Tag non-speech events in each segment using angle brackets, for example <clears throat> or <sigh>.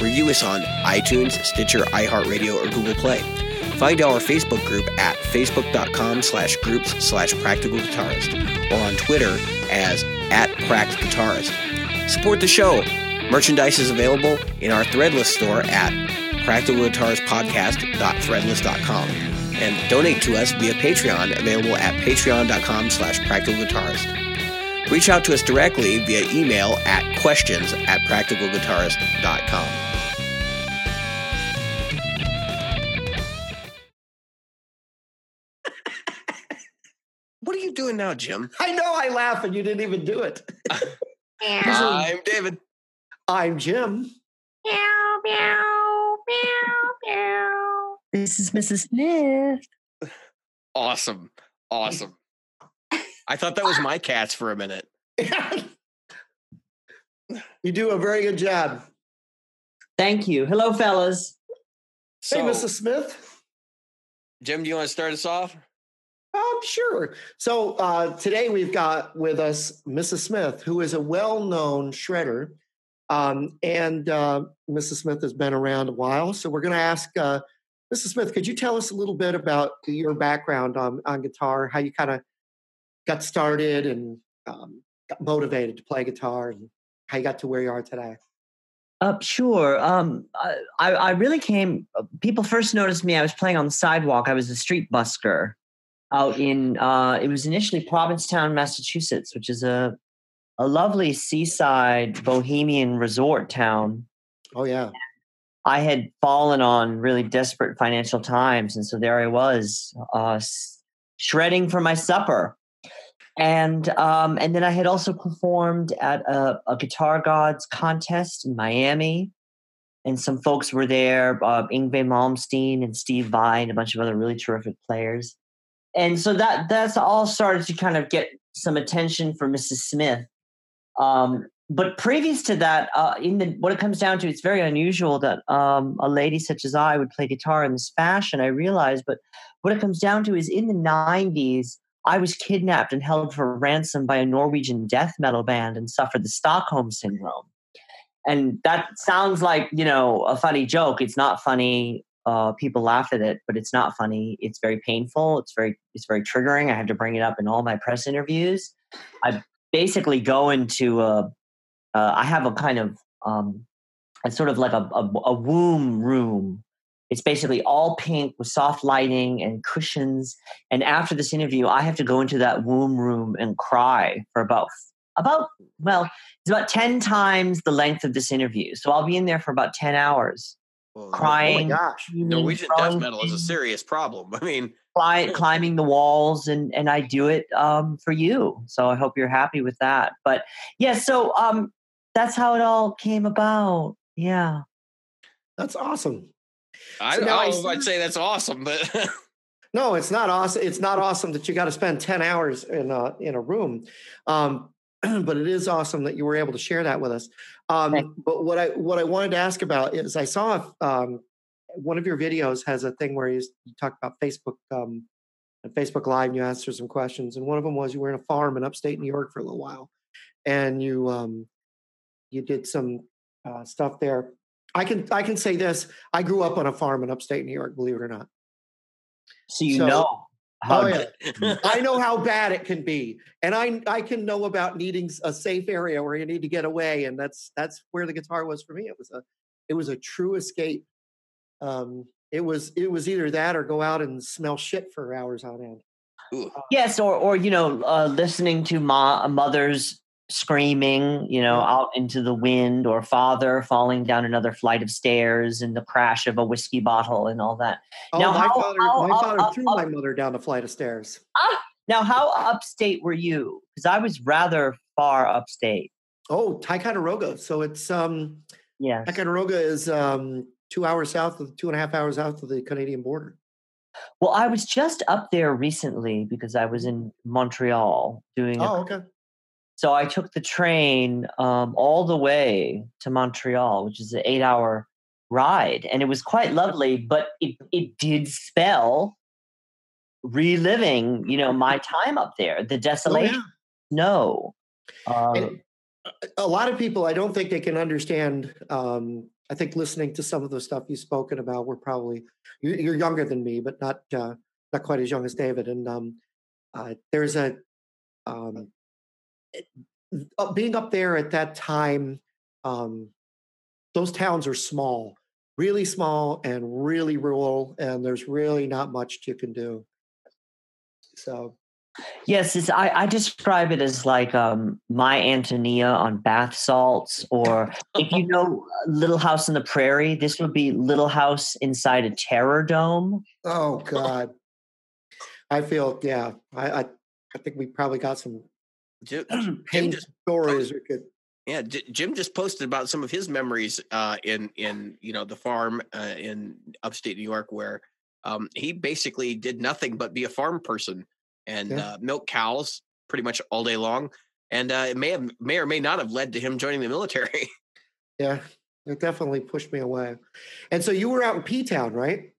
Review us on iTunes, Stitcher, iHeartRadio, or Google Play. Find our Facebook group at facebook.com slash groups slash practical guitarist or on Twitter as at pract guitarist. Support the show. Merchandise is available in our Threadless store at practicalguitaristpodcast.threadless.com and donate to us via Patreon available at patreon.com slash practicalguitarist. Reach out to us directly via email at questions at practicalguitarist.com. <laughs> What are you doing now, Jim? I know I laugh and you didn't even do it. I'm David. I'm Jim. Meow, meow, meow, meow. This is Mrs. Smith. Awesome. Awesome. I thought that was my cats for a minute. <laughs> you do a very good job. Thank you. Hello, fellas. So, hey, Mrs. Smith. Jim, do you want to start us off? Um, sure. So uh, today we've got with us Mrs. Smith, who is a well-known shredder, um, and uh, Mrs. Smith has been around a while. So we're going to ask uh, Mrs. Smith, could you tell us a little bit about your background on, on guitar, how you kind of got started and um, got motivated to play guitar, and how you got to where you are today? Uh, sure. Um, I, I really came. People first noticed me. I was playing on the sidewalk. I was a street busker out in. Uh, it was initially Provincetown, Massachusetts, which is a a lovely seaside bohemian resort town. Oh yeah. I had fallen on really desperate financial times, and so there I was, uh, shredding for my supper. And um, and then I had also performed at a, a, Guitar Gods contest in Miami, and some folks were there, uh, Yngwie Malmsteen and Steve Vai, and a bunch of other really terrific players. And so that that's all started to kind of get some attention for Mrs. Smith. Um, but previous to that, uh, in the what it comes down to, it's very unusual that um, a lady such as I would play guitar in this fashion. I realize, but what it comes down to is in the '90s, I was kidnapped and held for ransom by a Norwegian death metal band and suffered the Stockholm syndrome. And that sounds like you know a funny joke. It's not funny. Uh, people laugh at it, but it's not funny. It's very painful. It's very it's very triggering. I have to bring it up in all my press interviews. I basically go into a uh, I have a kind of um, it's sort of like a, a, a womb room. It's basically all pink with soft lighting and cushions. And after this interview, I have to go into that womb room and cry for about about well, it's about ten times the length of this interview. So I'll be in there for about ten hours, Well, crying. Oh my gosh. Norwegian throwing death metal is a serious problem. <laughs> I mean, cli- <laughs> climbing the walls, and and I do it um, for you. So I hope you're happy with that. But yeah, so um, that's how it all came about. Yeah. That's awesome. I So don't now I know if I'd say that's awesome, but <laughs> No, it's not awesome. It's not awesome that you got to spend 10 hours in a, in a room. Um, <clears throat> but it is awesome that you were able to share that with us. Um, Thank but what I, what I wanted to ask about is I saw, um, one of your videos has a thing where you, you talk about Facebook, um, at Facebook Live and you answer some questions. And one of them was you were in a farm in upstate New York for a little while and you, um, you did some, uh, stuff there. I can, I can say this. I grew up on a farm in upstate New York, believe it or not. So you So- know how Oh, yeah. <laughs> I know how bad it can be, and I I can know about needing a safe area where you need to get away, and that's that's where the guitar was for me. It was a it was a true escape. Um, it was it was either that or go out and smell shit for hours on end. Ooh. Yes, or or you know, uh, listening to ma- mothers screaming, you know, out into the wind, or father falling down another flight of stairs, and the crash of a whiskey bottle, and all that. Oh, Now, my how- father, how my father up- threw up- my mother down a flight of stairs. Ah, Now, how upstate were you? Because I was rather far upstate. Oh, Ticonderoga. So it's um, yeah, Ticonderoga is um, two hours south of two and a half hours south of the Canadian border. Well, I was just up there recently because I was in Montreal doing. a Oh, okay. So I took the train um, all the way to Montreal, which is an eight-hour ride, and it was quite lovely. But it it did spell reliving, you know, my <laughs> time up there, the Oh, desolation. yeah. No, um, a lot of people, I don't think they can understand. Um, I think listening to some of the stuff you've spoken about, we're probably you- you're younger than me, but not uh, not quite as young as David. And um, uh, there's a um, being up there at that time. Um, those towns are small, really small, and really rural, and there's really not much you can do. So yes, it's, I, I describe it as like um, my Antonia on bath salts, or if you know Little House on the Prairie, this would be Little House inside a terror dome. Oh God. I feel yeah. I I, I think we probably got some Jim, <clears throat> Jim just stories we could yeah, J- Jim just posted about some of his memories uh, in in you know the farm uh, in upstate New York where um, he basically did nothing but be a farm person and Yeah. uh, milk cows pretty much all day long, and uh, it may have may or may not have led to him joining the military. <laughs> yeah, it definitely pushed me away. And so you were out in P Town, right?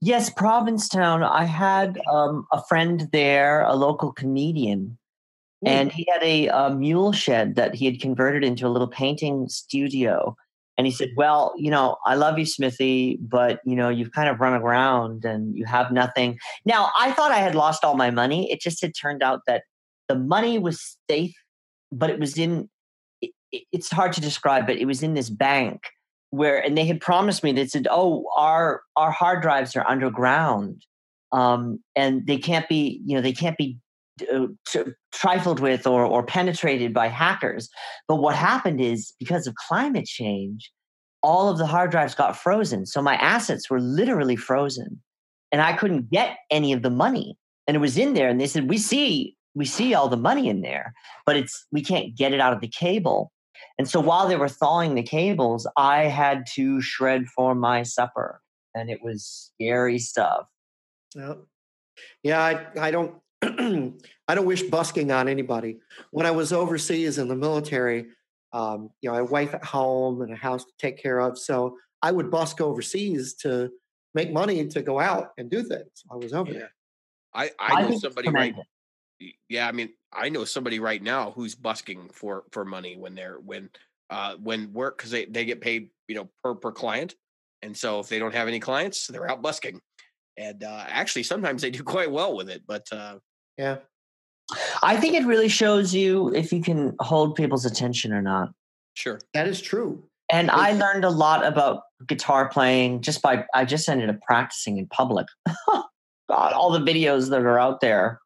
Yes, Provincetown. I had um, a friend there, a local comedian, and he had a, uh mule shed that he had converted into a little painting studio. And he said, "Well, you know, I love you, Smithy, but you know, you've kind of run around and you have nothing." Now, I thought I had lost all my money. It just had turned out that the money was safe, but it was in. It- it's hard to describe, but it was in this bank where, and they had promised me. They said, "Oh, our our hard drives are underground, um, and they can't be, you know, they can't be." Uh, trifled with or, or penetrated by hackers. But what happened is because of climate change, all of the hard drives got frozen. So my assets were literally frozen and I couldn't get any of the money. And it was in there. And they said, we see, we see all the money in there, but it's, we can't get it out of the cable. And so while they were thawing the cables, I had to shred for my supper. And it was scary stuff. Yeah. Yeah, I, I don't <clears throat> I don't wish busking on anybody. When I was overseas in the military, um, you know, I had a wife at home and a house to take care of. So I would busk overseas to make money to go out and do things. I was over Yeah. there. I I know think somebody right. tremendous. Yeah, I mean, I know somebody right now who's busking for for money when they're when uh when work because they they get paid you know per per client, and so if they don't have any clients, they're out busking, and uh actually sometimes they do quite well with it. But uh Yeah. I think it really shows you if you can hold people's attention or not. sure, That is true. And I learned a lot about guitar playing just by I just ended up practicing in public. <laughs> God, all the videos that are out there.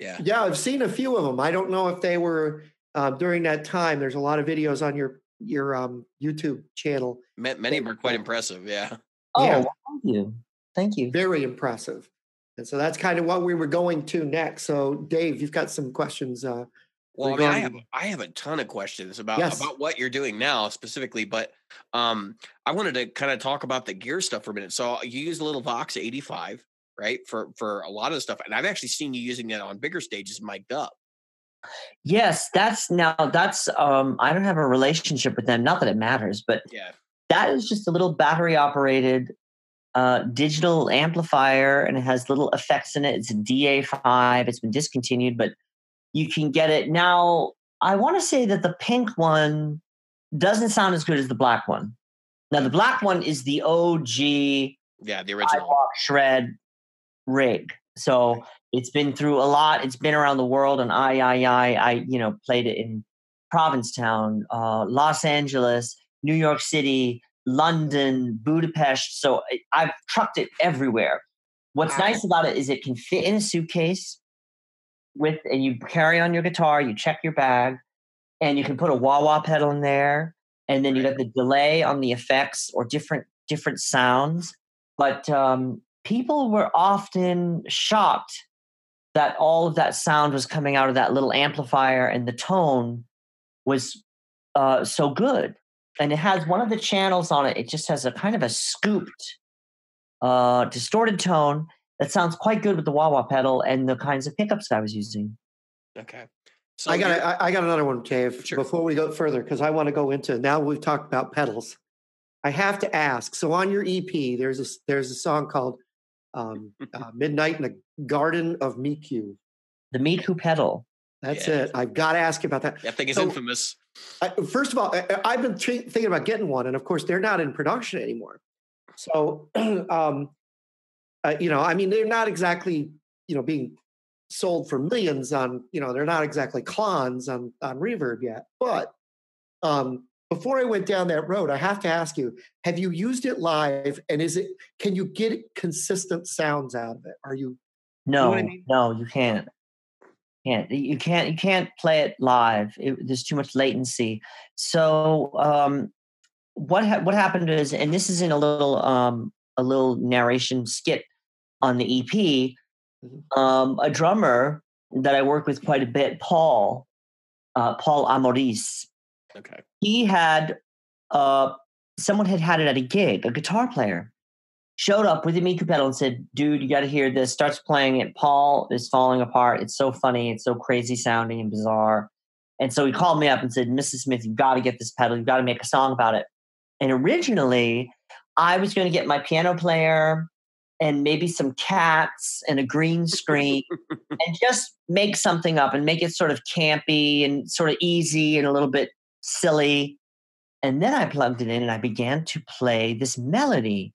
yeah, Yeah, I've seen a few of them. I don't know if they were uh, during that time. There's a lot of videos on your your um, YouTube channel. Ma- many of them are quite impressive. Yeah, Oh, Yeah. thank you. Thank you. Very impressive. And so that's kind of what we were going to next. So, Dave, you've got some questions. Uh, Well, I mean, I have I have a ton of questions about Yes. about what you're doing now specifically, but um, I wanted to kind of talk about the gear stuff for a minute. So you use a little Vox 85, right? For for a lot of the stuff, and I've actually seen you using that on bigger stages, mic'd up. Yes, that's now that's um I don't have a relationship with them, not that it matters, but Yeah, that is just a little battery operated uh, digital amplifier and it has little effects in it. It's a DA5. It's been discontinued, but you can get it now. I want to say that the pink one doesn't sound as good as the black one. Now, the black one is the OG yeah, the original. Shred rig. So it's been through a lot. It's been around the world, and I, I, I, I, you know, played it in Provincetown, uh, Los Angeles, New York City, London, Budapest. So I've trucked it everywhere. What's nice about it is it can fit in a suitcase with, and you carry on your guitar, you check your bag, and you can put a wah wah pedal in there, and then you got the delay on the effects or different different sounds. But um, people were often shocked that all of that sound was coming out of that little amplifier, and the tone was uh, so good. And it has one of the channels on it. It just has a kind of a scooped, uh, distorted tone that sounds quite good with the wah wah pedal and the kinds of pickups I was using. Okay. So I got I, I, got another one, Dave. Sure. Before we go further, because I want to go into now we've talked about pedals. I have to ask. So on your EP, there's a there's a song called um, <laughs> uh, "Midnight in the Garden of Miku." The Miku pedal. That's yeah. it. I've got to ask you about that. That thing is so, infamous. I, first of all, I, have been thinking about getting one, and of course, they're not in production anymore. So, <clears throat> um, uh, you know, I mean, they're not exactly you know being sold for millions on you know they're not exactly Klons on on reverb yet but um before i went down that road i have to ask you have you used it live and is it can you get consistent sounds out of it are you no you know I mean? no you can't can't you can't you can't play it live it, there's too much latency so um what ha- what happened is and this is in a little um a little narration skit on the ep Mm-hmm. Um, a drummer that I work with quite a bit, Paul, uh, Paul Amoris. Okay. He had uh, someone had had it at a gig, a guitar player showed up with a Miku pedal and said, "Dude, you got to hear this." Starts playing it. Paul is falling apart. It's so funny. It's so crazy sounding and bizarre. And so he called me up and said, "Mrs. Smith, you've got to get this pedal. You've got to make a song about it." And originally, I was going to get my piano player and maybe some cats and a green screen <laughs> and just make something up and make it sort of campy and sort of easy and a little bit silly. And then I plugged it in and I began to play this melody.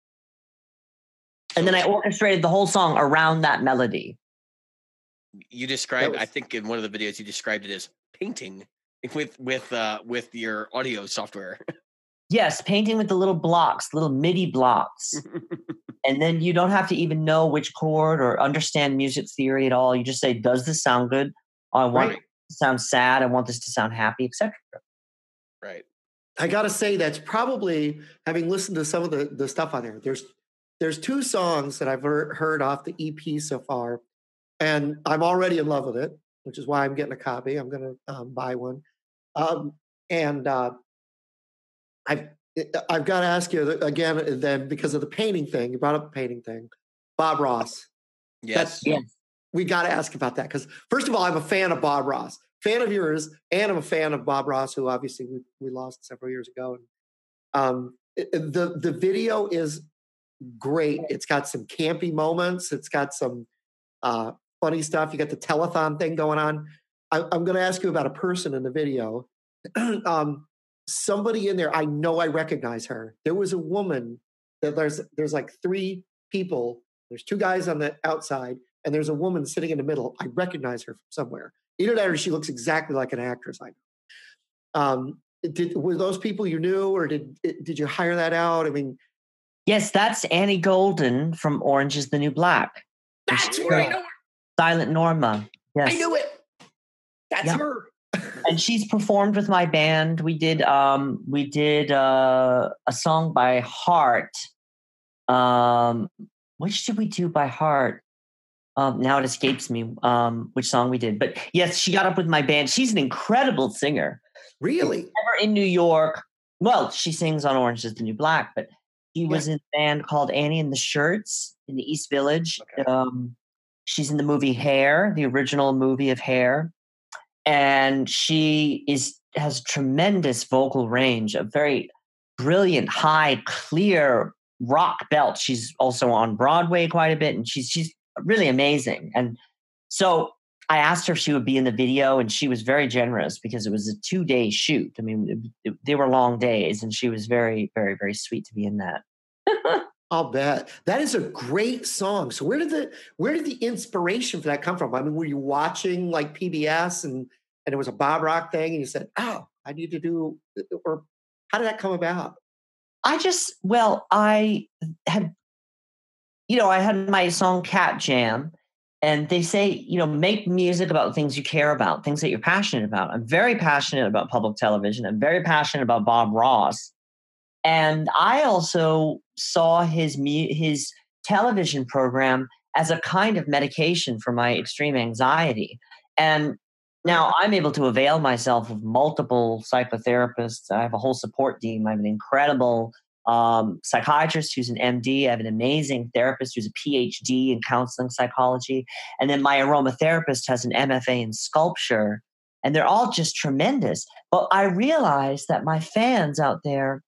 And then I orchestrated the whole song around that melody. You described, was, I think, in one of the videos, you described it as painting <laughs> with with uh, with your audio software. Yes, painting with the little blocks, little MIDI blocks. <laughs> and then you don't have to even know which chord or understand music theory at all. You just say, "Does this sound good? I want right. to sound sad. I want this to sound happy, etc." Right. I got to say that's probably having listened to some of the the stuff on there. There's there's two songs that I've heard off the EP so far, and I'm already in love with it, which is why I'm getting a copy. I'm going to um, buy one. Um, and uh, I've I've got to ask you again uh, then because of the painting thing. You brought up the painting thing. Bob Ross. Yes. yes. We got to ask about that because first of all, I'm a fan of Bob Ross, fan of yours, and I'm a fan of Bob Ross, who obviously we, we lost several years ago. Um, the the video is great. It's got some campy moments. It's got some uh, funny stuff. You got the telethon thing going on. I, am going to ask you about a person in the video. <clears throat> um, somebody in there, I know I recognize her. There was a woman that there's there's like three people. There's two guys on the outside, and there's a woman sitting in the middle. I recognize her from somewhere. Either that or she looks exactly like an actress I know. Um, did were those people you knew, or did did you hire that out? I mean, yes, that's Annie Golden from Orange Is the New Black. That's where I know her. Silent Norma. Yes, I knew it. That's yep. her and she's performed with my band. We did um we did uh, a song by Heart. Um which did we do by Heart? Um now it escapes me um which song we did. But yes, she got up with my band. She's an incredible singer. Really? Ever in New York. Well, she sings on Orange is the New Black, but she was in a band called Annie and the Shirts in the East Village. Okay. Um, she's in the movie Hair, the original movie of Hair and she is has tremendous vocal range, a very brilliant, high, clear rock belt. She's also on Broadway quite a bit, and she's she's really amazing. And so I asked her if she would be in the video, and she was very generous because it was a two day shoot. I mean, it, it, they were long days, and she was very, very, very sweet to be in that. <laughs> I'll bet that is a great song. So where did the where did the inspiration for that come from? I mean, were you watching like PBS and and it was a Bob Ross thing, and you said, "Oh, I need to do," or how did that come about? I just well, I had, you know, I had my song Cat Jam, and they say, you know, make music about things you care about, things that you're passionate about. I'm very passionate about public television. I'm very passionate about Bob Ross, and I also saw his his television program as a kind of medication for my extreme anxiety. And now I'm able to avail myself of multiple psychotherapists. I have a whole support team. I have an incredible um, psychiatrist who's an MD. I have an amazing therapist who's a PhD in counseling psychology. And then my aromatherapist has an MFA in sculpture. And they're all just tremendous. But I realize that my fans out there,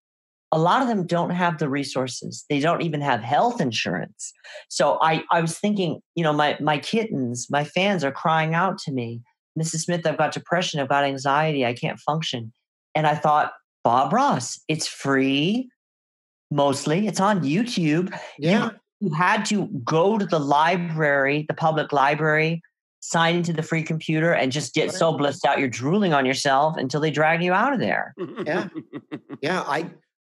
a lot of them don't have the resources. They don't even have health insurance. So I, I was thinking, you know, my, my kittens, my fans are crying out to me Mrs. Smith, I've got depression, I've got anxiety, I can't function. And I thought, Bob Ross, it's free mostly, it's on YouTube. Yeah. You, you had to go to the library, the public library, sign into the free computer, and just get so blissed out you're drooling on yourself until they drag you out of there. Yeah. Yeah. I,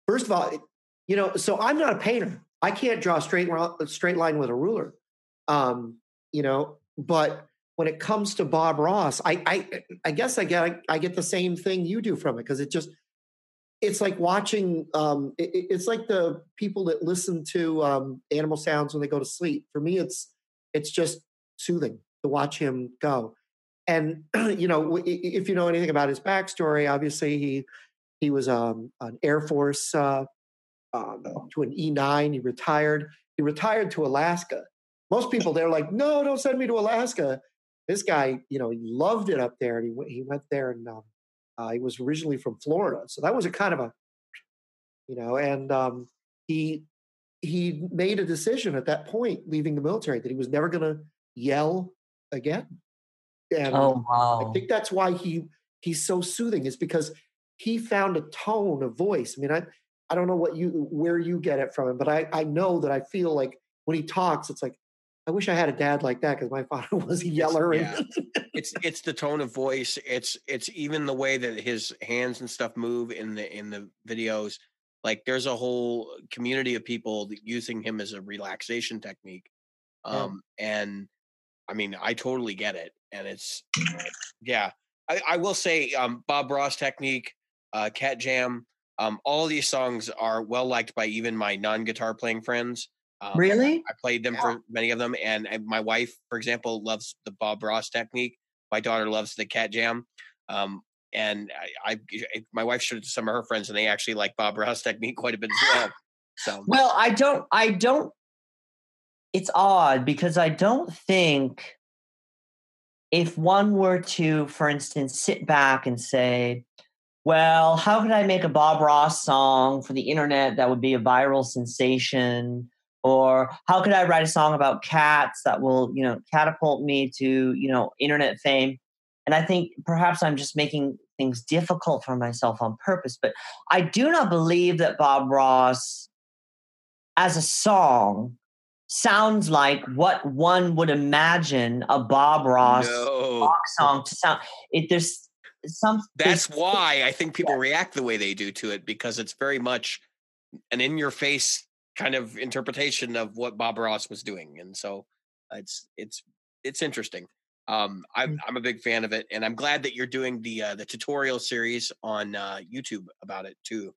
first of all, you know, so I'm not a painter. I can't draw a straight, a straight line with a ruler. Um, you know, but when it comes to Bob Ross, I I, I guess I get I, I, get the same thing you do from it because it just it's like watching um, it, it's like the people that listen to um, animal sounds when they go to sleep. For me, it's it's just soothing to watch him go. And <clears throat> you know, if you know anything about his backstory, obviously he he was um, an Air Force uh, um, to an E nine. He retired. He retired to Alaska. Most people they're like, no, don't send me to Alaska this guy, you know, he loved it up there, and he went, he went there, and um, uh, he was originally from Florida, so that was a kind of a, you know, and um, he he made a decision at that point, leaving the military, that he was never going to yell again. And oh wow! I think that's why he he's so soothing, is because he found a tone a voice. I mean, I I don't know what you where you get it from him, but I I know that I feel like when he talks, it's like I wish I had a dad like that because my <laughs> father was a yeller. It's, yeah. it's it's the tone of voice. It's it's even the way that his hands and stuff move in the in the videos. Like there's a whole community of people using him as a relaxation technique. Um, yeah. and I mean, I totally get it. And it's yeah. I, I will say um, Bob Ross technique, uh, Cat Jam, um, all these songs are well liked by even my non-guitar playing friends. Um, really? I played them yeah. for many of them, and, my wife, for example, loves the Bob Ross technique. My daughter loves the Cat Jam, um, and I, I, my wife showed it to some of her friends, and they actually like Bob Ross <laughs> technique quite a bit as well. So, well, I don't, I don't. It's odd because I don't think if one were to, for instance, sit back and say, well, how could I make a Bob Ross song for the internet that would be a viral sensation? Or how could i write a song about cats that will you know catapult me to you know internet fame? And i think perhaps i'm just making things difficult for myself on purpose but i do not believe that bob ross as a song sounds like what one would imagine a bob ross no. song to sound. It there's some that's why i think people react the way they do to it because it's very much an in your face kind of interpretation of what Bob Ross was doing, and so it's it's it's interesting. Um, I'm mm. I'm a big fan of it, and I'm glad that you're doing the uh, the tutorial series on uh, YouTube about it too.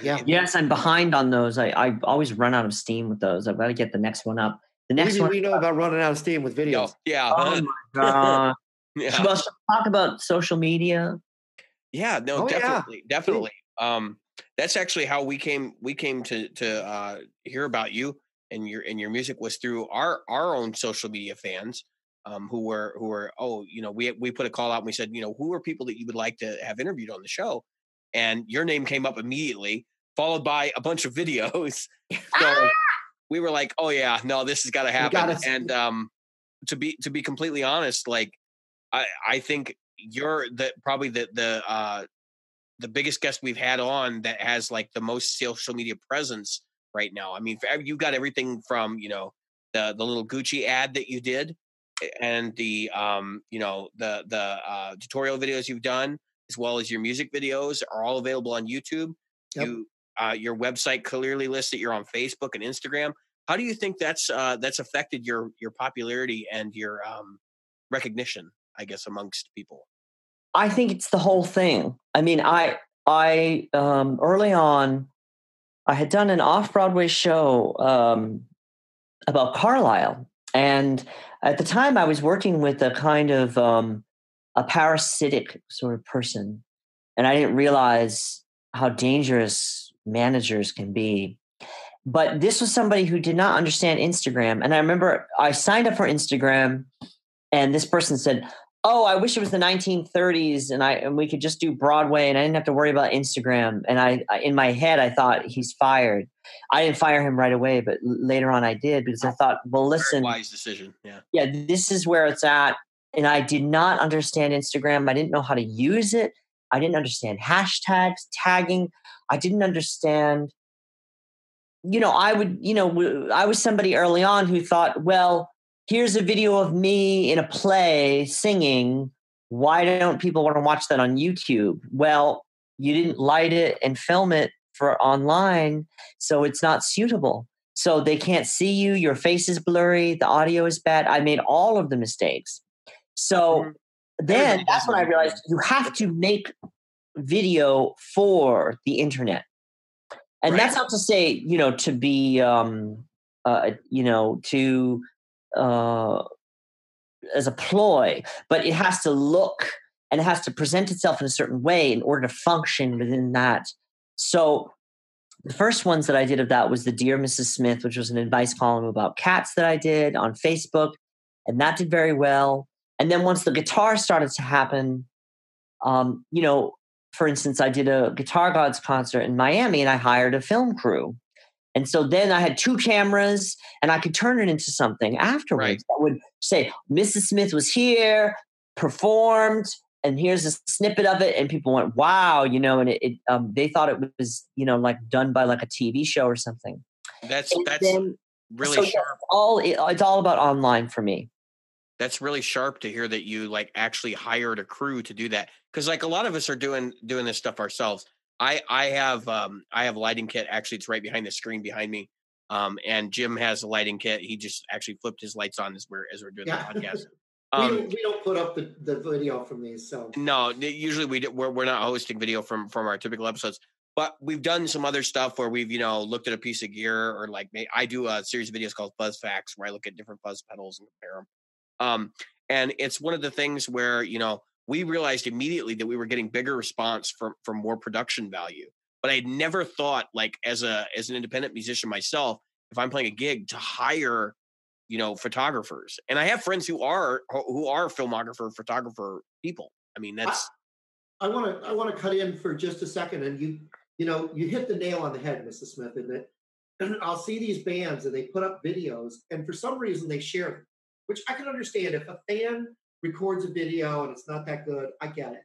Yeah. Yes, I'm behind on those. I I always run out of steam with those. I've got to get the next one up. The next one we know about running out of steam with videos. yeah. Oh <laughs> my god. <laughs> yeah. Well, talk about social media. Yeah. No. Oh, definitely. Yeah. Definitely. Um, that's actually how we came we came to to uh, hear about you and your and your music was through our our own social media fans um, who were who were oh you know we we put a call out and we said you know who are people that you would like to have interviewed on the show and your name came up immediately followed by a bunch of videos. <laughs> so ah! we were like, oh yeah, no, this has got to happen. And um, to be to be completely honest, like I I think you're the probably the the uh the biggest guest we've had on that has like the most social media presence right now. I mean, you've got everything from you know the the little Gucci ad that you did, and the um you know the the uh, tutorial videos you've done, as well as your music videos, are all available on YouTube. Yep. You uh, your website clearly lists that you're on Facebook and Instagram. How do you think that's uh, that's affected your your popularity and your um, recognition? I guess amongst people. I think it's the whole thing. I mean, I I um, early on, I had done an off Broadway show um, about Carlisle, and at the time, I was working with a kind of um, a parasitic sort of person, and I didn't realize how dangerous managers can be. But this was somebody who did not understand Instagram, and I remember I signed up for Instagram, and this person said, oh, I wish it was the 1930s and I and we could just do Broadway and I didn't have to worry about Instagram. And I, I, in my head I thought he's fired. I didn't fire him right away, but later on I did because I thought, well, listen, Very wise decision. Yeah, yeah, this is where it's at. And I did not understand Instagram. I didn't know how to use it. I didn't understand hashtags, tagging. I didn't understand. You know, I would, you know, I was somebody early on who thought, well, here's a video of me in a play singing. Why don't people want to watch that on YouTube? Well, you didn't light it and film it for online, so it's not suitable. So they can't see you, your face is blurry, the audio is bad. I made all of the mistakes. So mm-hmm. then that's when I realized you have to make video for the internet. And right. that's not to say, you know, to be um uh, you know, to uh, as a ploy, but it has to look and it has to present itself in a certain way in order to function within that. So the first ones that I did of that was the Dear Mrs. Smith, which was an advice column about cats that I did on Facebook, and that did very well. And then once the guitar started to happen, um, you know, for instance, I did a Guitar Gods concert in Miami, and I hired a film crew and so then I had two cameras and I could turn it into something afterwards right. that would say, Mrs. Smith was here, performed, and here's a snippet of it. And people went, wow, you know, and it, it um, they thought it was, you know, like done by like a TV show or something. That's, and that's then, really so sharp. all, it, it's all about online for me. That's really sharp to hear that you like actually hired a crew to do that. Cause like a lot of us are doing, doing this stuff ourselves I I have um I have a lighting kit. Actually, it's right behind the screen behind me. Um, and Jim has a lighting kit. He just actually flipped his lights on as we're as we're doing yeah. the podcast. <laughs> Um, we, don't, we don't put up the, the video from these, so no. Usually we do, we're we're not hosting video from from our typical episodes, but we've done some other stuff where we've you know looked at a piece of gear or like I do a series of videos called Fuzz Facts where I look at different fuzz pedals and compare them. Um, and it's one of the things where you know we realized immediately that we were getting bigger response from from more production value. But I had never thought, like as a as an independent musician myself, if I'm playing a gig, to hire, you know, photographers. And I have friends who are who are filmographer, photographer people. I mean, that's. I want to I want to cut in for just a second, and you you know you hit the nail on the head, Mrs. Smith, in that <clears throat> I'll see these bands and they put up videos, and for some reason they share them, which I can understand. If a fan records a video and it's not that good. I get it.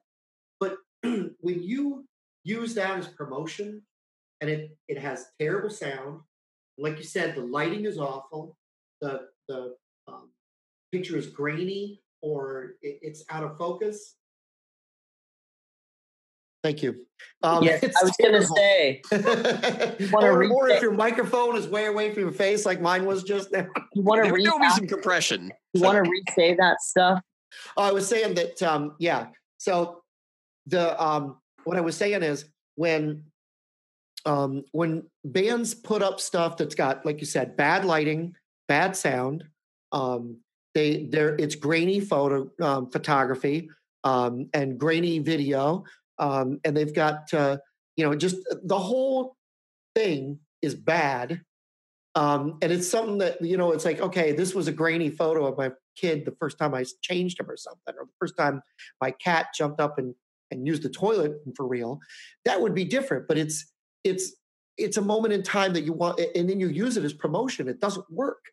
But <clears throat> when you use that as promotion and it, it has terrible sound, like you said, the lighting is awful, the, the um, picture is grainy or it, it's out of focus. Thank you. Um, yes, I was <laughs> going to say. or, or if your microphone is way away from your face, like mine was just now. You want to re- some compression. You want to re-say that stuff? I was saying that, um, yeah. So the um, what I was saying is when um, when bands put up stuff that's got, like you said, bad lighting, bad sound, um, they they're it's grainy photo um, photography um, and grainy video, um, and they've got uh, you know just the whole thing is bad um, and it's something that, you know, it's like, okay, this was a grainy photo of my kid the first time I changed him or something, or the first time my cat jumped up and, and used the toilet for real. That would be different, but it's, it's, it's a moment in time that you want and then you use it as promotion it doesn't work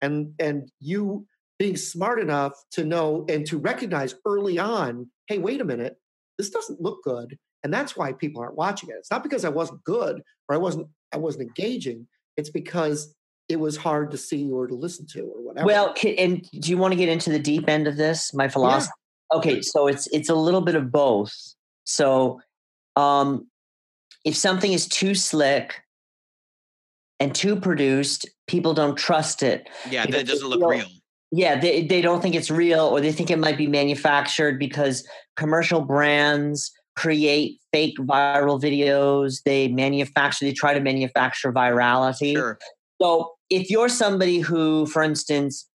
and and you being smart enough to know and to recognize early on hey wait a minute this doesn't look good and that's why people aren't watching it it's not because i wasn't good or i wasn't i wasn't engaging it's because it was hard to see or to listen to or whatever well and do you want to get into the deep end of this my philosophy yeah. okay so it's it's a little bit of both so um if something is too slick and too produced, people don't trust it. Yeah, that doesn't look real. Yeah, they, they don't think it's real or they think it might be manufactured because commercial brands create fake viral videos. They manufacture, they try to manufacture virality. Sure. So if you're somebody who, for instance,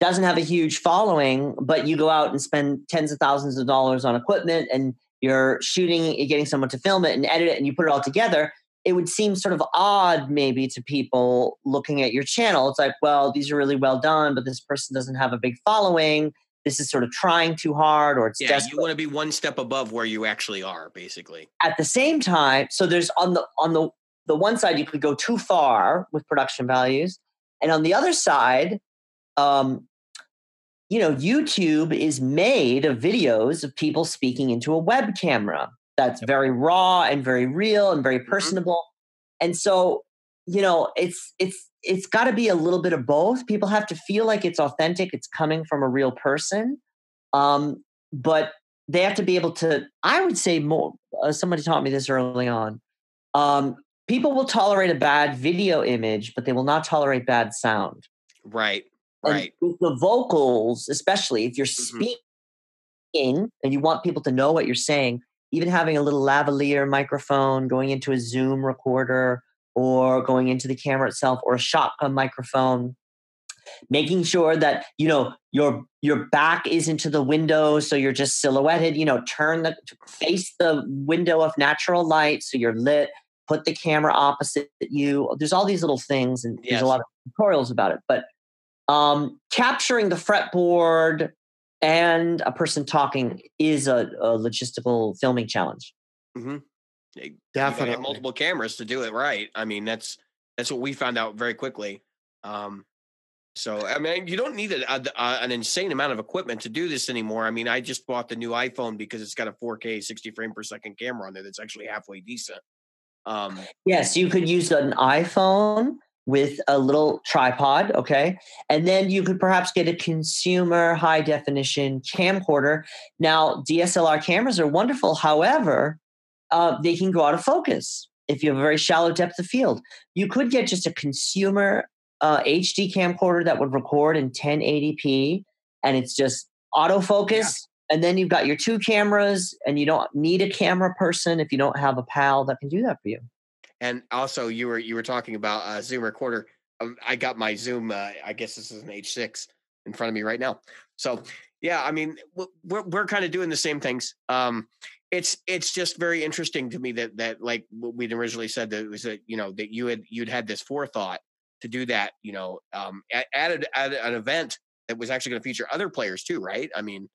doesn't have a huge following, but you go out and spend tens of thousands of dollars on equipment and you're shooting, you're getting someone to film it and edit it, and you put it all together, it would seem sort of odd maybe to people looking at your channel. It's like, well, these are really well done, but this person doesn't have a big following. This is sort of trying too hard, or it's yeah. Desperate. You want to be one step above where you actually are, basically. At the same time, so there's on the on the the one side you could go too far with production values, and on the other side, um, you know, YouTube is made of videos of people speaking into a web camera that's very raw and very real and very mm-hmm. personable. Mm-hmm. And so, you know, it's it's it's got to be a little bit of both. People have to feel like it's authentic, it's coming from a real person. Um, but they have to be able to I would say more uh, somebody taught me this early on. Um, people will tolerate a bad video image, but they will not tolerate bad sound. Right. Right. And the vocals, especially if you're mm-hmm. speaking and you want people to know what you're saying, even having a little lavalier microphone, going into a Zoom recorder, or going into the camera itself, or a shotgun microphone, making sure that you know your your back isn't into the window, so you're just silhouetted. You know, turn the face the window of natural light, so you're lit. Put the camera opposite you. There's all these little things, and yes. there's a lot of tutorials about it. But um, capturing the fretboard and a person talking is a, a logistical filming challenge. Mm-hmm. Definitely, multiple cameras to do it right. I mean, that's that's what we found out very quickly. Um, so I mean, you don't need a, a, a, an insane amount of equipment to do this anymore. I mean, I just bought the new iPhone because it's got a 4K 60 frame per second camera on there that's actually halfway decent. Um, yes, you could use an iPhone with a little tripod, okay? And then you could perhaps get a consumer high definition camcorder. Now, DSLR cameras are wonderful. However, uh, they can go out of focus if you have a very shallow depth of field. You could get just a consumer uh, HD camcorder that would record in 1080p and it's just autofocus. Yeah. And then you've got your two cameras, and you don't need a camera person if you don't have a pal that can do that for you. And also, you were you were talking about uh, Zoom recorder. Um, I got my Zoom. Uh, I guess this is an H6 in front of me right now. So yeah, I mean, we're we're kind of doing the same things. Um, it's it's just very interesting to me that that like we'd originally said that it was that you know that you had you'd had this forethought to do that. You know, um, at, at, at an event that was actually going to feature other players too, right? I mean,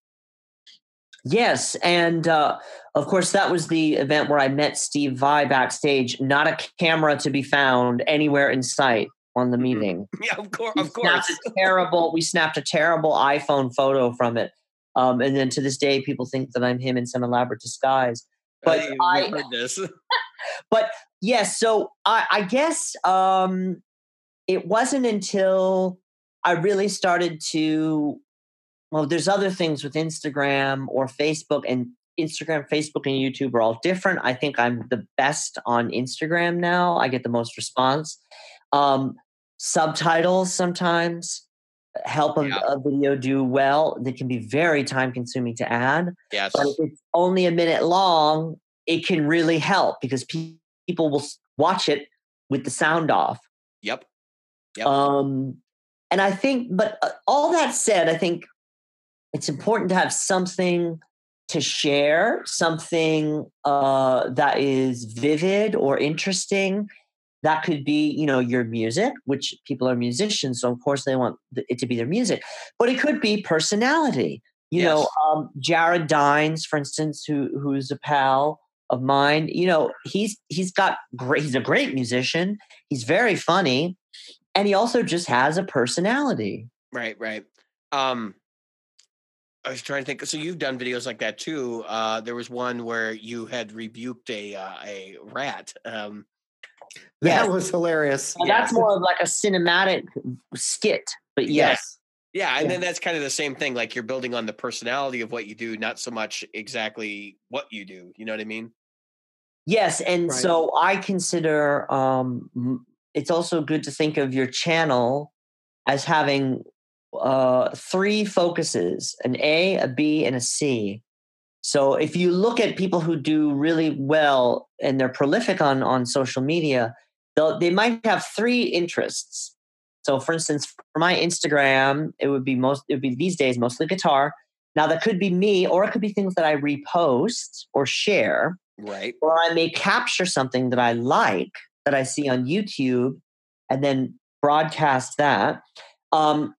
Yes, and uh, of course that was the event where I met Steve Vai backstage. Not a camera to be found anywhere in sight on the mm-hmm. meeting. Yeah, of course, of <laughs> course. terrible. We snapped a terrible iPhone photo from it, um, and then to this day, people think that I'm him in some elaborate disguise. But hey, I heard this. <laughs> <laughs> but yes, so I, I guess um, it wasn't until I really started to well, there's other things with Instagram or Facebook, and Instagram, Facebook, and YouTube are all different. I think I'm the best on Instagram now. I get the most response. Um, subtitles sometimes help a, yeah. a, video do well. They can be very time consuming to add. Yes. But if it's only a minute long, it can really help because pe- people will watch it with the sound off. Yep. Yep. Um, and I think, but uh, all that said, I think it's important to have something to share, something uh, that is vivid or interesting. That could be, you know, your music, which people are musicians, so of course they want it to be their music. But it could be personality. You yes. know, um, Jared Dines, for instance, who who's a pal, of mine. You know, he's he's got great. He's a great musician. He's very funny, and he also just has a personality. Right, right. Um, I was trying to think. So you've done videos like that too. Uh, there was one where you had rebuked a uh, a rat. Um, that Yes. was hilarious. Well, That's more of like a cinematic skit, but yes, yeah, and Yeah. then that's kind of the same thing. Like you're building on the personality of what you do, not so much exactly what you do. You know what I mean? yes. And Right. so I consider um, it's also good to think of your channel as having uh, three focuses: an A, a B, and a C. So if you look at people who do really well and they're prolific on on social media, they'll, they might have three interests. So, for instance, for my Instagram, it would be most it would be these days mostly guitar. Now that could be me, or it could be things that I repost or share, Right. or I may capture something that I like that I see on YouTube and then broadcast that. Um,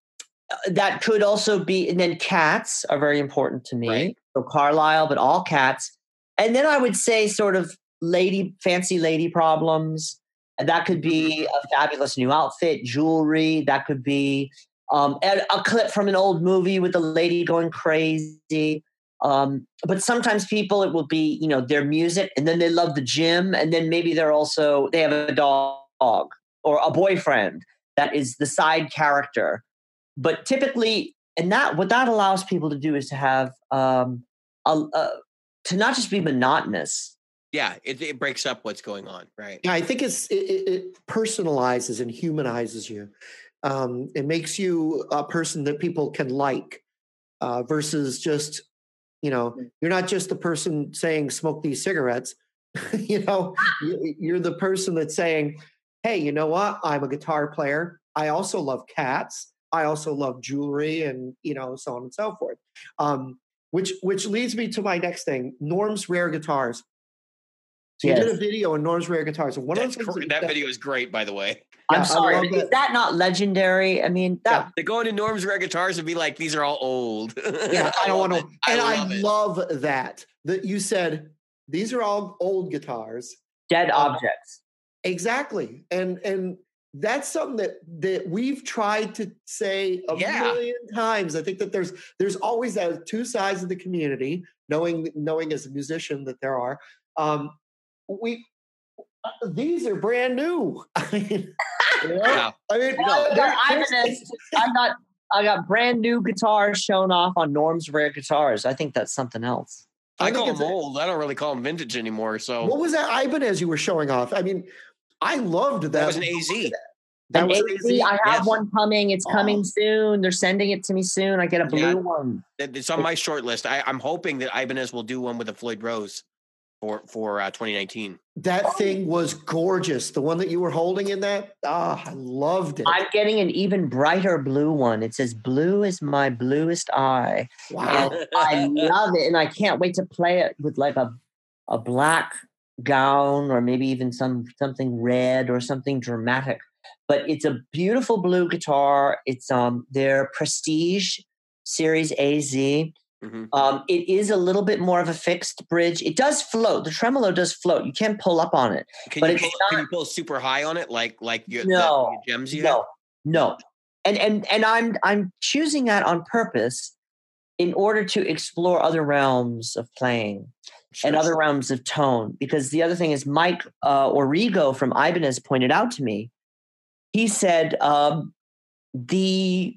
that could also be, and then cats are very important to me. Right. So Carlisle, but all cats. And then I would say sort of lady, fancy lady problems. And that could be a fabulous new outfit, jewelry. That could be um, a, a clip from an old movie with a lady going crazy. Um, but sometimes people, it will be, you know, their music and then they love the gym. And then maybe they're also, they have a dog or a boyfriend that is the side character. But typically, and that, what that allows people to do is to have, um, a, a, to not just be monotonous. Yeah, it, it breaks up what's going on. Right. Yeah, I think it's it, it it personalizes and humanizes you. Um, it makes you a person that people can like, uh, versus just you know you're not just the person saying smoke these cigarettes. <laughs> you know, you- you're the person that's saying, "Hey, you know what? I'm a guitar player. I also love cats. I also love jewelry, and you know, so on and so forth." Um, which which leads me to my next thing: Norm's rare guitars. So you did a video on Norm's rare guitars, and one That's of the things cor- that video is great, by the way. Yeah, I I'm sorry, love is that. that not legendary? I mean, that To go into Norm's rare guitars and be like, these are all old. yeah, <laughs> I don't want to. And I love it. love that that you said these are all old guitars. dead Um, objects. Exactly, and and that's something that that we've tried to say a Yeah. million times. I think that there's there's always that two sides of the community. Knowing knowing as a musician that there are, um, we uh, these are brand new. <laughs> I mean, you know? Yeah. I mean, Well, I they're- got they're- I got brand new guitars shown off on Norm's Rare Guitars. I think that's something else. I think call them a- old. I don't really call them vintage anymore. So What was that Ibanez you were showing off? I mean, I loved that. that was an AZ. That An was AZ, AZ? I have Yes. one coming. It's coming Oh. soon. They're sending it to me soon. I get a blue Yeah. one. It- It's on my short list. I, I'm hoping that Ibanez will do one with a Floyd Rose for for uh, 2019. That thing was gorgeous. The one that you were holding in that, ah, I loved it. I'm getting an even brighter blue one. It says "Blue is my bluest eye." wow. I love it, and I can't wait to play it with like a a black gown or maybe even some something red or something dramatic. But it's a beautiful blue guitar. It's um their Prestige Series AZ. Mhm. Um, it is a little bit more of a fixed bridge. It does float. The tremolo does float. You can't pull up on it. Can But you it's pull, can you pull super high on it like like your, the- your JEMs you have? No, no. And and and I'm I'm choosing that on purpose in order to explore other realms of playing and Sure. other realms of tone. Because the other thing is, Mike uh, Origo from Ibanez pointed out to me. He said um, the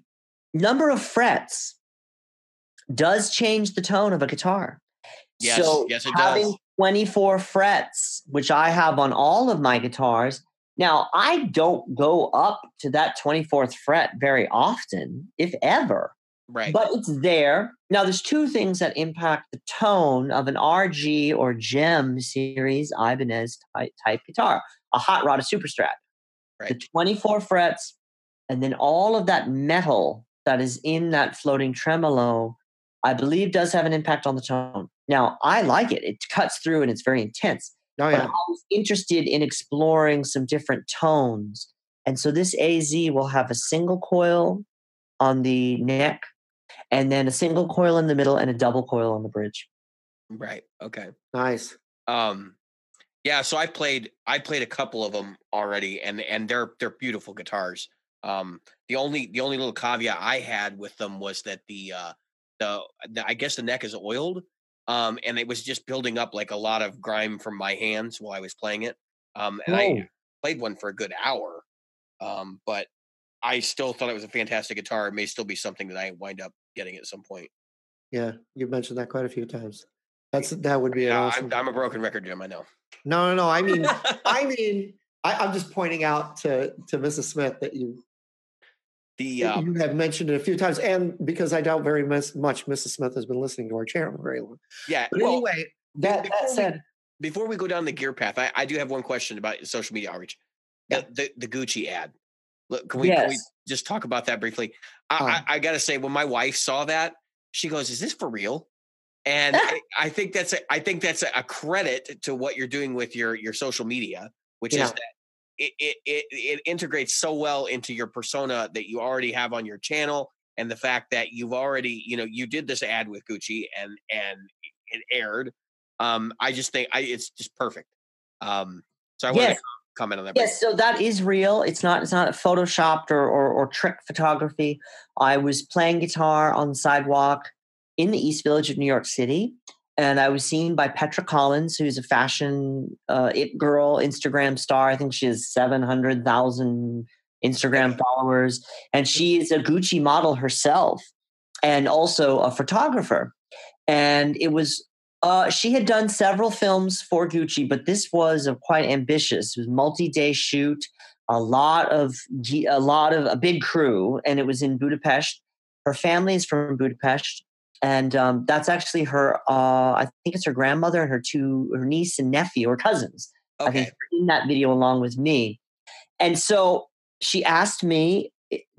number of frets does change the tone of a guitar. Yes, so yes, it having does. 24 frets, which I have on all of my guitars. Now, I don't go up to that 24th fret very often, if ever right. but it's there. Now, there's two things that impact the tone of an RG or JEM series Ibanez type, type guitar a hot rod, a super strat. The Right. 24 frets, and then all of that metal that is in that floating tremolo, I believe does have an impact on the tone. Now, I like it, it cuts through and it's very intense. Oh But yeah. I was interested in exploring some different tones. And so this AZ will have a single coil on the neck, and then a single coil in the middle, and a double coil on the bridge. right. Okay. Nice. Um, yeah, so I played I played a couple of them already, and and they're they're beautiful guitars. Um, the only the only little caveat I had with them was that the uh, the, the I guess the neck is oiled, um, and it was just building up like a lot of grime from my hands while I was playing it. Um, and I played one for a good hour, um, but I still thought it was a fantastic guitar. It may still be something that I wind up getting at some point. Yeah, you've mentioned that quite a few times. That's that would be Yeah, awesome. I'm, I'm a broken record, Jim. I know. No, no, no. I mean, I <laughs> mean, I, I'm just pointing out to to Mrs. Smith that you the um, you have mentioned it a few times, and because I doubt very much Mrs. Smith has been listening to our channel very long. yeah. But well, anyway, that before that we- said, before we go down the gear path, I, I do have one question about social media outreach. The, the, the Gucci ad. Look, can we, can we just talk about that briefly? I, Uh. I, I got to say, when my wife saw that, she goes, "Is this for real?" And I, <laughs> I think that's a, I think that's a, a credit to what you're doing with your your social media, which Yeah. is that it, it it it integrates so well into your persona that you already have on your channel, and the fact that you've already you know you did this ad with Gucci and and it aired. Um, I just think I it's just perfect. Um, so I want Yes. to comment on that. Yes, so that is real. It's not. It's not photoshopped or, or or trick photography. I was playing guitar on the sidewalk in the East Village of New York City, and I was seen by Petra Collins, who's a fashion uh, it girl Instagram star. I think she has seven hundred thousand Instagram followers, and she is a Gucci model herself, and also a photographer. And it was uh, she had done several films for Gucci, but this was a quite ambitious. It was multi-day shoot, a lot of a lot of a big crew, and it was in Budapest. Her family is from Budapest, and um, that's actually her. Uh, I think it's her grandmother and her two, her niece and nephew or cousins. I think Okay, in that video along with me. And so she asked me,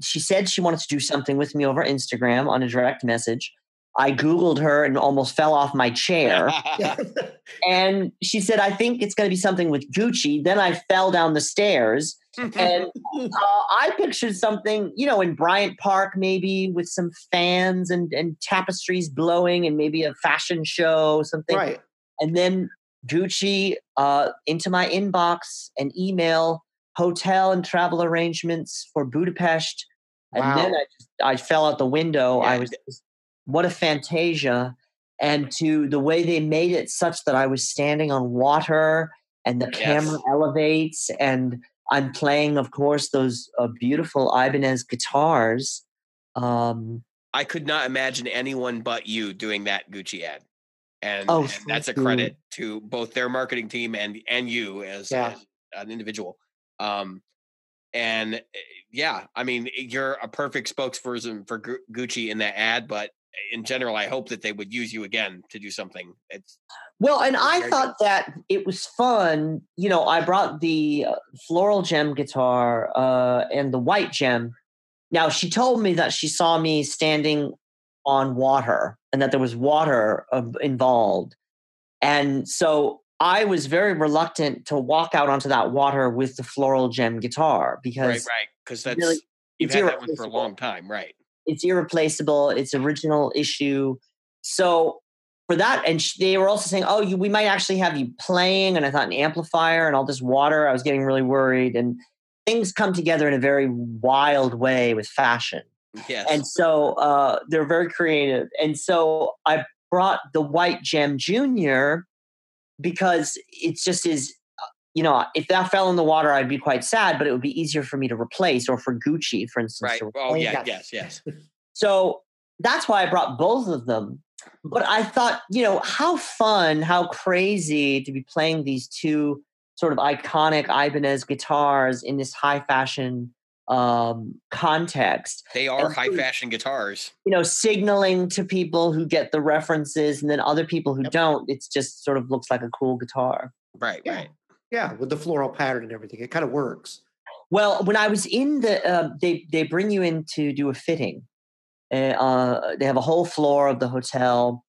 she said she wanted to do something with me over Instagram on a direct message. I Googled her and almost fell off my chair. <laughs> <laughs> and she said, I think it's going to be something with Gucci. Then I fell down the stairs and <laughs> uh, I pictured something, you know, in Bryant Park, maybe with some fans and, and tapestries blowing and maybe a fashion show, something right. and then Gucci uh, into my inbox an email, hotel and travel arrangements for Budapest, and then I just I fell out the window. I was just, what a fantasia, and to the way they made it such that I was standing on water and the camera Yes. elevates and I'm playing, of course, those uh, beautiful Ibanez guitars. Um, I could not imagine anyone but you doing that Gucci ad. And, Oh, and that's a thank you. credit to both their marketing team and and you as, Yeah. as an individual. Um, and eh, yeah, I mean, you're a perfect spokesperson for Gucci in that ad. But in general, I hope that they would use you again to do something. It's Well, and I thought that it was fun. You know, I brought the uh, floral JEM guitar uh, and the white JEM. Now, she told me that she saw me standing on water and that there was water uh, involved. And so I was very reluctant to walk out onto that water with the floral JEM guitar because right, right, because that's really- you've had that one for a long time, right? It's irreplaceable. It's original issue. So for that, and sh- they were also saying, "Oh, you, we might actually have you playing." And I thought an amplifier and all this water. I was getting really worried, and things come together in a very wild way with fashion. Yes. And so uh, they're very creative. And so I brought the White JEM Junior because it's just is, you know, if that fell in the water, I'd be quite sad, but it would be easier for me to replace, or for Gucci, for instance. right. to Oh replace. yeah, Yeah. yes, yes. <laughs> So that's why I brought both of them. But I thought, you know, how fun, how crazy to be playing these two sort of iconic Ibanez guitars in this high fashion um, context. They are And high so- fashion guitars. You know, signaling to people who get the references, and then other people who Yep. don't. It's just sort of looks like a cool guitar. Right, Yeah. right. Yeah, with the floral pattern and everything, it kind of works. Well, when I was in the, uh, they they bring you in to do a fitting. Uh, uh, they have a whole floor of the hotel,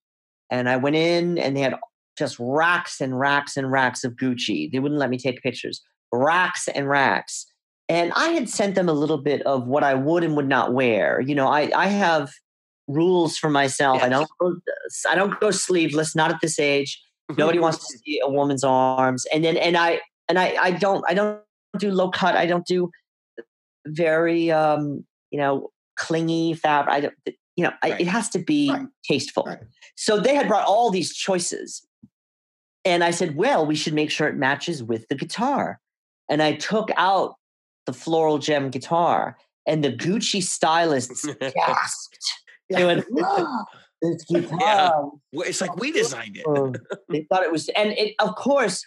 and I went in, and they had just racks and racks and racks of Gucci. They wouldn't let me take pictures. Racks and racks, and I had sent them a little bit of what I would and would not wear. You know, I I have rules for myself. I don't go, I don't go sleeveless, not at this age. Nobody wants to see a woman's arms. And then and I and I I don't I don't do low cut. I don't do very um, you know, clingy fabric. I don't you know, right. it has to be right. tasteful. Right. So they had brought all these choices. And I said, well, we should make sure it matches with the guitar. And I took out the floral JEM guitar, and the Gucci stylists <laughs> gasped. They went, oh, this guitar. <laughs> Yeah. It's like we designed it. they thought it was, and it, of course,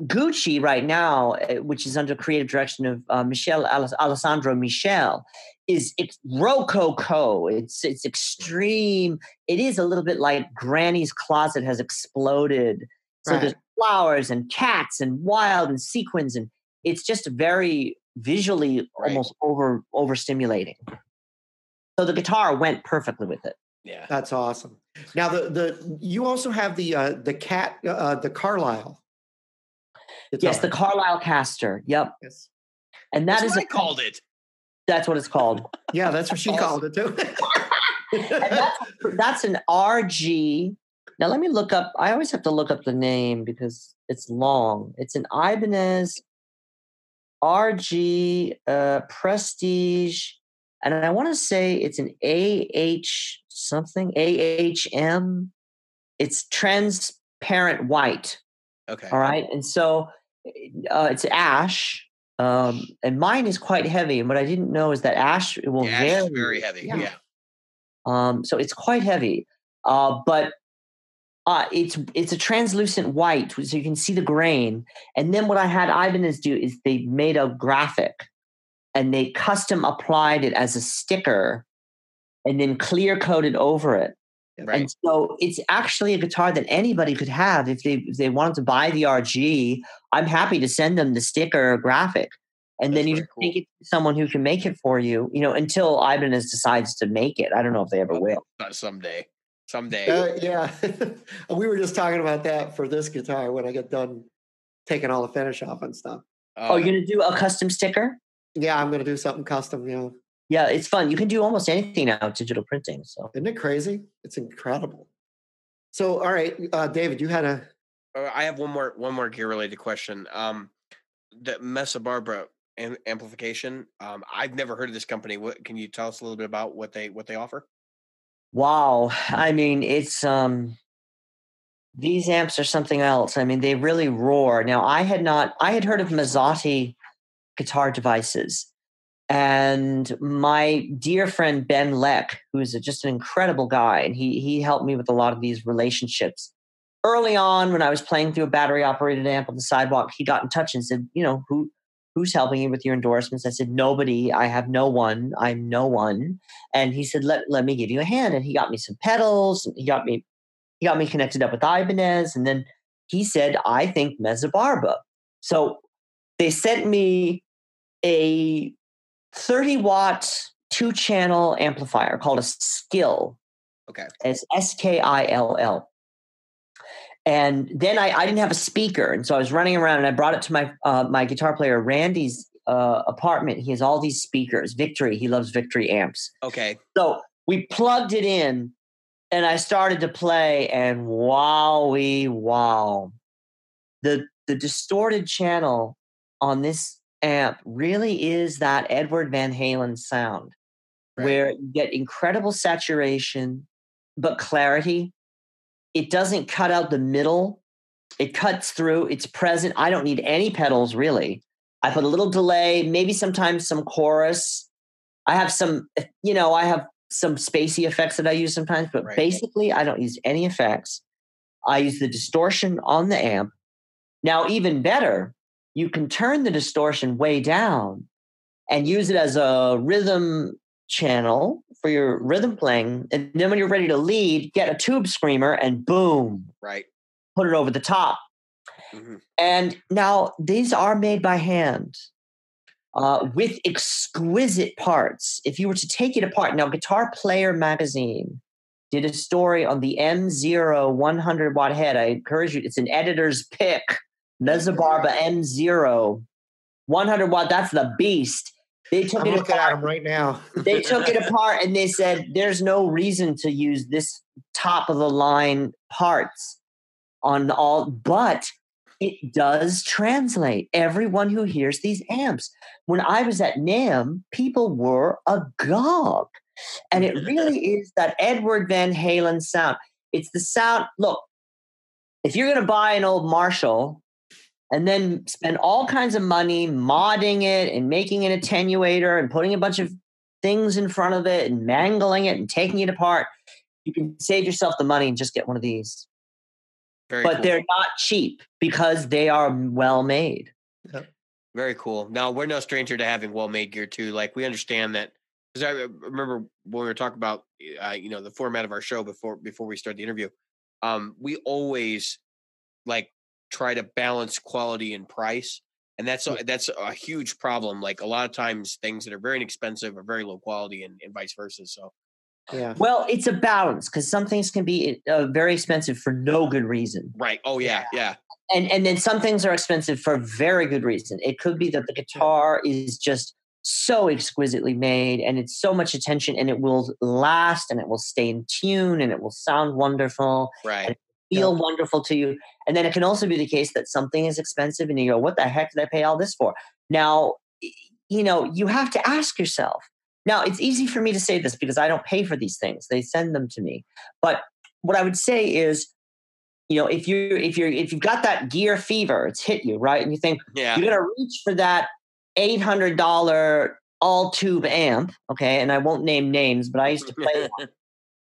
Gucci right now, eh, which is under creative direction of uh, Michel Alessandro Michele, is it's rococo. It's it's extreme. It is a little bit like Granny's closet has exploded. So right. there's flowers and cats and wild and sequins and it's just very visually right. almost over overstimulating. So the guitar went perfectly with it. Yeah, that's awesome. Now the the you also have the uh, the cat uh, the Carlisle. Guitar. Yes, the Carlisle caster. Yep. Yes. And that that's is what a, I called it. That's what it's called. <laughs> yeah, that's what she awesome. called it too. that's, <laughs> that's an RG. Now let me look up. I always have to look up the name because it's long. It's an Ibanez RG uh, Prestige, and I want to say it's an AH something AHM. It's transparent white. Okay. All right, and so uh, it's ash, um, and mine is quite heavy. And what I didn't know is that ash will yeah, vary. very heavy. Yeah. yeah. Um, so it's quite heavy, uh, but uh, it's it's a translucent white, so you can see the grain. And then what I had Ibanez do is they made a graphic, and they custom applied it as a sticker, and then clear coated over it. Right. And so it's actually a guitar that anybody could have if they if they wanted to buy the RG. I'm happy to send them the sticker or graphic, and That's then you just cool. take it to someone who can make it for you. You know, until Ibanez decides to make it. I don't know if they ever will. Not someday someday. Uh, yeah, <laughs> we were just talking about that for this guitar when I get done taking all the finish off and stuff. Uh, oh, you're gonna do a custom sticker? Yeah, I'm gonna do something custom. Yeah. Yeah, it's fun. You can do almost anything now with digital printing. So isn't it crazy? It's incredible. So, all right, uh, David, you had a. Uh, have one more one more gear related question. Um, the Mezzabarba amplification. Um, I've never heard of this company. What can you tell us a little bit about what they what they offer? Wow. I mean, it's um these amps are something else. I mean, they really roar. Now, I had not I had heard of Mazzotti guitar devices. And my dear friend Ben Leck, who is just an incredible guy, and he he helped me with a lot of these relationships. Early on, when I was playing through a battery operated amp on the sidewalk, he got in touch and said, you know, who who's helping you with your endorsements? I said, nobody. I have no one. I'm no one. And he said, let, let me give you a hand. And he got me some pedals. He got me, he got me connected up with Ibanez. And then he said, I think Barba. So they sent me a 30 watt two channel amplifier called a Skill. Okay. It's S K I L L and then I, I didn't have a speaker, and so I was running around, and I brought it to my uh, my guitar player Randy's uh, apartment. He has all these speakers. Victory, he loves Victory amps. Okay, so we plugged it in, and I started to play, and wowie wow, the the distorted channel on this amp really is that Edward Van Halen sound, right. where you get incredible saturation, but clarity it doesn't cut out the middle. It cuts through. It's present. I don't need any pedals really. I put a little delay, maybe sometimes some chorus. I have some, eh, you know, I have some spacey effects that I use sometimes, but right. basically I don't use any effects. I use the distortion on the amp. Now, even better, you can turn the distortion way down and use it as a rhythm channel for your rhythm playing. And then when you're ready to lead, get a tube screamer and boom. Right. Put it over the top. Mm-hmm. And now these are made by hand uh, with exquisite parts. If you were to take it apart, now Guitar Player magazine did a story on the M0 100 watt head. I encourage you, it's an editor's pick. Mezzabarba M0 100 watt, that's the beast. They took I'm it looking apart. at them right now. they took it <laughs> apart and they said there's no reason to use this top of the line parts. on all, but it does translate. Everyone who hears these amps. When I was at NAMM, people were agog. And it really <laughs> is that Edward Van Halen sound. It's the sound. Look, if you're going to buy an old Marshall and then spend all kinds of money modding it and making an attenuator and putting a bunch of things in front of it and mangling it and taking it apart, you can save yourself the money and just get one of these. Very but cool. they're not cheap because they are well made. Very cool. Now we're no stranger to having well-made gear too. Like we understand that because I remember when we were talking about uh, you know the format of our show before before we start the interview. Um, we always like try to balance quality and price, and that's a, that's a huge problem. Like a lot of times, things that are very inexpensive are very low quality, and, and vice versa. So Yeah. Well, it's a balance because some things can be uh, very expensive for no good reason. right. Oh yeah, yeah. and and then some things are expensive for very good reason. It could be that the guitar is just so exquisitely made and it's so much attention and it will last and it will stay in tune and it will sound wonderful, Right. Feel wonderful to you. And then it can also be the case that something is expensive and you go, what the heck did I pay all this for? Now, you know, you have to ask yourself. Now, it's easy for me to say this because I don't pay for these things. They send them to me. But what I would say is, you know, if you if you're if you've got that gear fever, it's hit you, right? And you think Yeah. you're gonna reach for that eight hundred dollar all tube amp, okay? And I won't name names, but I used to play <laughs> one.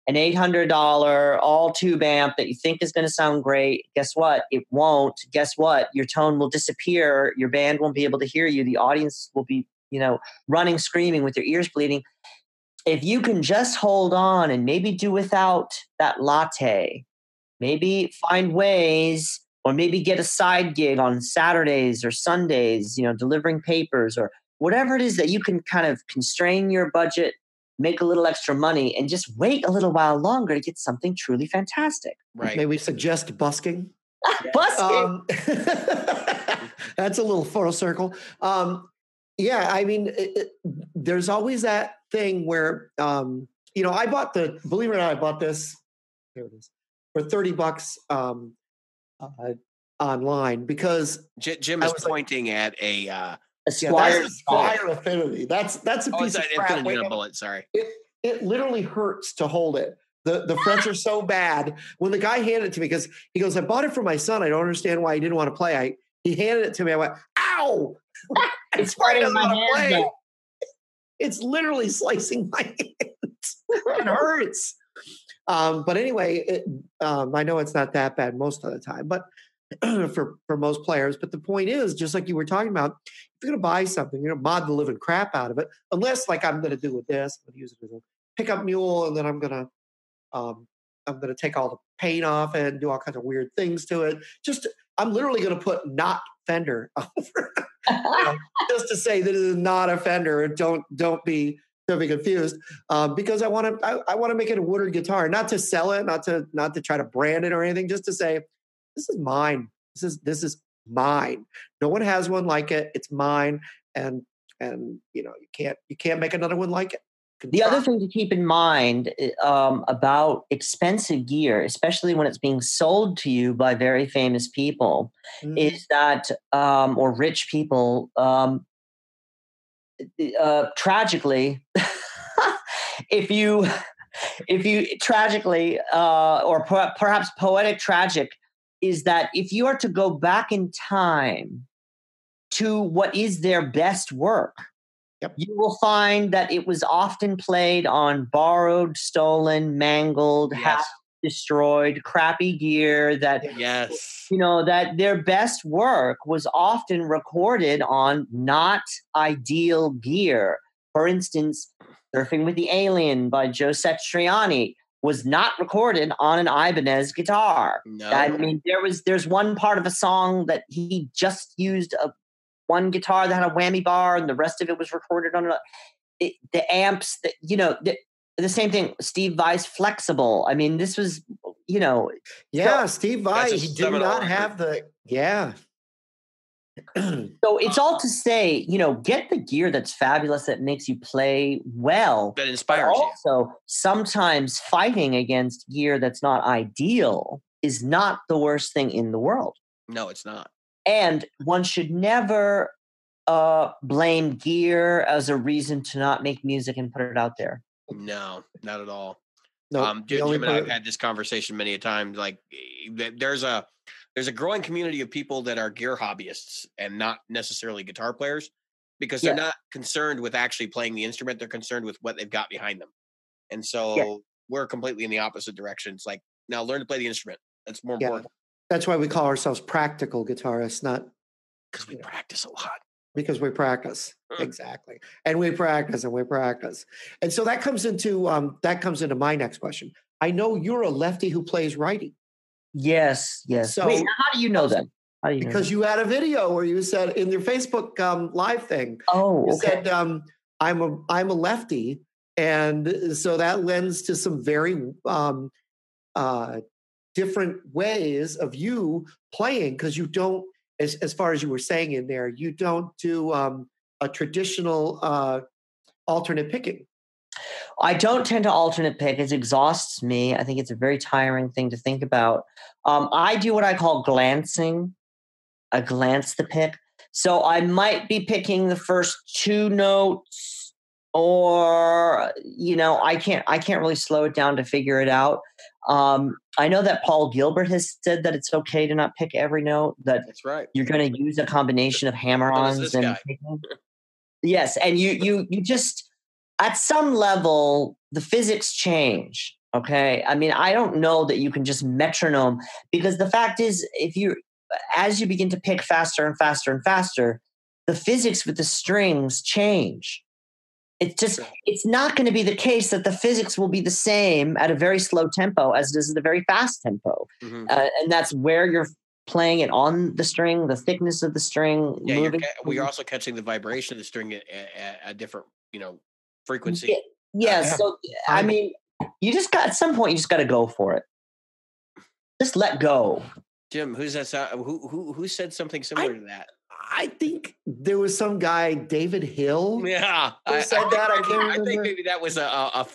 An eight hundred dollar all tube amp that you think is gonna sound great. Guess what? It won't. Guess what? Your tone will disappear. Your band won't be able to hear you. The audience will be, you know, running, screaming with their ears bleeding. If you can just hold on and maybe do without that latte, maybe find ways or maybe get a side gig on Saturdays or Sundays, you know, delivering papers or whatever it is that you can kind of constrain your budget, make a little extra money, and just wait a little while longer to get something truly fantastic. right. May we suggest busking? <laughs> Busking. Um, <laughs> that's a little full circle. Um, yeah, I mean, it, it, there's always that thing where, um, you know, I bought the, believe it or not, I bought this, here it is, for 30 bucks um, uh, online because J- Jim is was like- pointing at a. Uh, yeah, Esquire. that's a Squier Affinity. That's that's a oh, piece it's of an crap. infinite Wait, a bullet. Sorry. it it literally hurts to hold it. The the frets are so bad. When the guy handed it to me, because he goes, I bought it for my son. I don't understand why he didn't want to play. I he handed it to me. I went, ow! <laughs> It's why he fighting doesn't my wanna play. It's literally slicing my <laughs> hand. <laughs> it hurts. Um, but anyway, it, um, I know it's not that bad most of the time, but <clears throat> for for most players. But the point is, just like you were talking about, if you're going to buy something, you're going to mod the living crap out of it, unless like I'm going to do with this, I'm going to use it as a pickup mule, and then I'm going to um, I'm going to take all the paint off it and do all kinds of weird things to it. Just I'm literally going to put not Fender <laughs> over <laughs> just to say that it is not a Fender. Don't don't be don't be confused um, because I want to I, I want to make it a Woodard guitar, not to sell it, not to not to try to brand it or anything, just to say this is mine. This is this is mine. No one has one like it. It's mine, and and you know you can't you can't make another one like it. The other thing to keep in mind uh, um, about expensive gear, especially when it's being sold to you by very famous people, Mhm. is that um, or rich people um, uh, tragically <laughs> if you <laughs> if you tragically uh, or per- perhaps poetic tragic is that if you are to go back in time to what is their best work Yep. you will find that it was often played on borrowed stolen mangled half destroyed crappy gear that Yes. you know that their best work was often recorded on not ideal gear for instance surfing with the alien by joe satriani was not recorded on an ibanez guitar No. i mean there was there's one part of a song that he just used a one guitar that had a whammy bar and the rest of it was recorded on a, it, the amps that you know the, the same thing steve Vai's Flex-Able i mean this was you know yeah, Steve Vai, he did not record. have the yeah. <clears throat> So it's all to say, you know, get the gear that's fabulous that makes you play well. that But inspires you. also, sometimes fighting against gear that's not ideal is not the worst thing in the world. No, it's not. And one should never uh, blame gear as a reason to not make music and put it out there. No, not at all. No, um, the Jim only and I've had this conversation many a time. Like, eh, there's a there's a growing community of people that are gear hobbyists and not necessarily guitar players because they're Yeah. not concerned with actually playing the instrument. They're concerned with what they've got behind them. And so we're completely in the opposite direction. It's like now learn to play the instrument. That's more Yeah. important That's why we call ourselves practical guitarists, not because we Yeah. practice a lot. because we practice Mm. exactly and we practice and we practice and so that comes into um that comes into my next question i know you're a lefty who plays righty Yes, yes. So- Wait, how do you know that? How do you know because that? you had a video where you said in your facebook um, live thing Oh, you okay. said um i'm a i'm a lefty and so that lends to some very um uh different ways of you playing because you don't as, as far as you were saying in there you don't do um a traditional uh alternate picking I don't tend to alternate pick. It exhausts me. I think it's a very tiring thing to think about. Um, I do what I call glancing. I glance the pick. So I might be picking the first two notes, or you know, I can't. I can't really slow it down to figure it out. Um, I know that Paul Gilbert has said that it's okay to not pick every note. That That's right. you're going to use a combination of hammer-ons and yes and you you you just at some level the physics change okay? I mean i don't know that you can just metronome because the fact is if you as you begin to pick faster and faster and faster the physics with the strings change. It's just, it's not going to be the case that the physics will be the same at a very slow tempo as it is at a very fast tempo. Mhm. uh, and that's where you're playing it on the string, the thickness of the string, Yeah, you're, ca- well, you're also catching the vibration of the string at, at a different, you know, frequency. Yeah, yeah, Yeah. so I mean, you just got at some point you just got to go for it. Just let go. Jim, who's that? sound- Who who who said something similar to that? i think there was some guy david hill Yeah, Who said think that? I can't I think maybe that was a.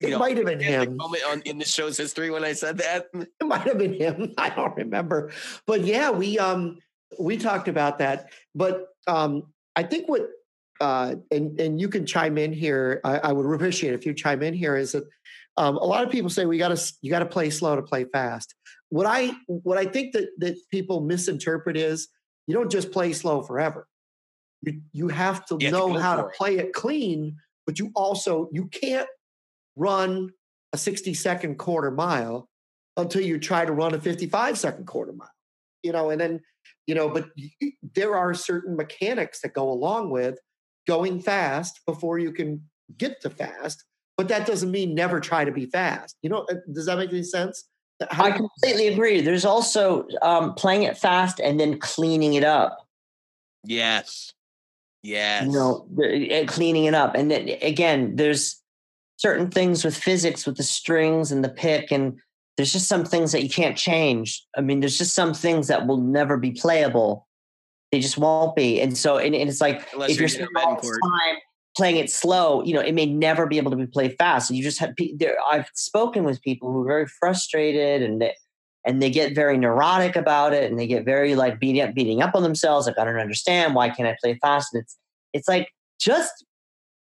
you it know might have been him moment on in the show's history when I said that. it might have been him <laughs> i don't remember but yeah we um we talked about that but um i think what uh and and you can chime in here. I, I would <laughs> appreciate if you chime in here. Is that um, a lot of people say we got to you got to play slow to play fast. What i what i think that that people misinterpret is you don't just play slow forever. You you have to You have to know how to for it. play it clean but you also you can't run a 60 second quarter mile until you try to run a 55 second quarter mile you know and then you know but there are certain mechanics that go along with going fast before you can get to fast but that doesn't mean never try to be fast you know uh, does that make any sense How I completely agree. There's also um, playing it fast and then cleaning it up. Yes, yes. You know, uh, cleaning it up, and then again, there's certain things with physics with the strings and the pick, and there's just some things that you can't change. I mean, there's just some things that will never be playable. They just won't be, and so and, and it's like unless if you're you're spending all this time playing it slow, you know, it may never be able to be played fast. And you just have there. I've spoken with people who are very frustrated and they, and they get very neurotic about it, and they get very like beating up, beating up on themselves. Like I don't understand why can't I play fast? And it's it's like just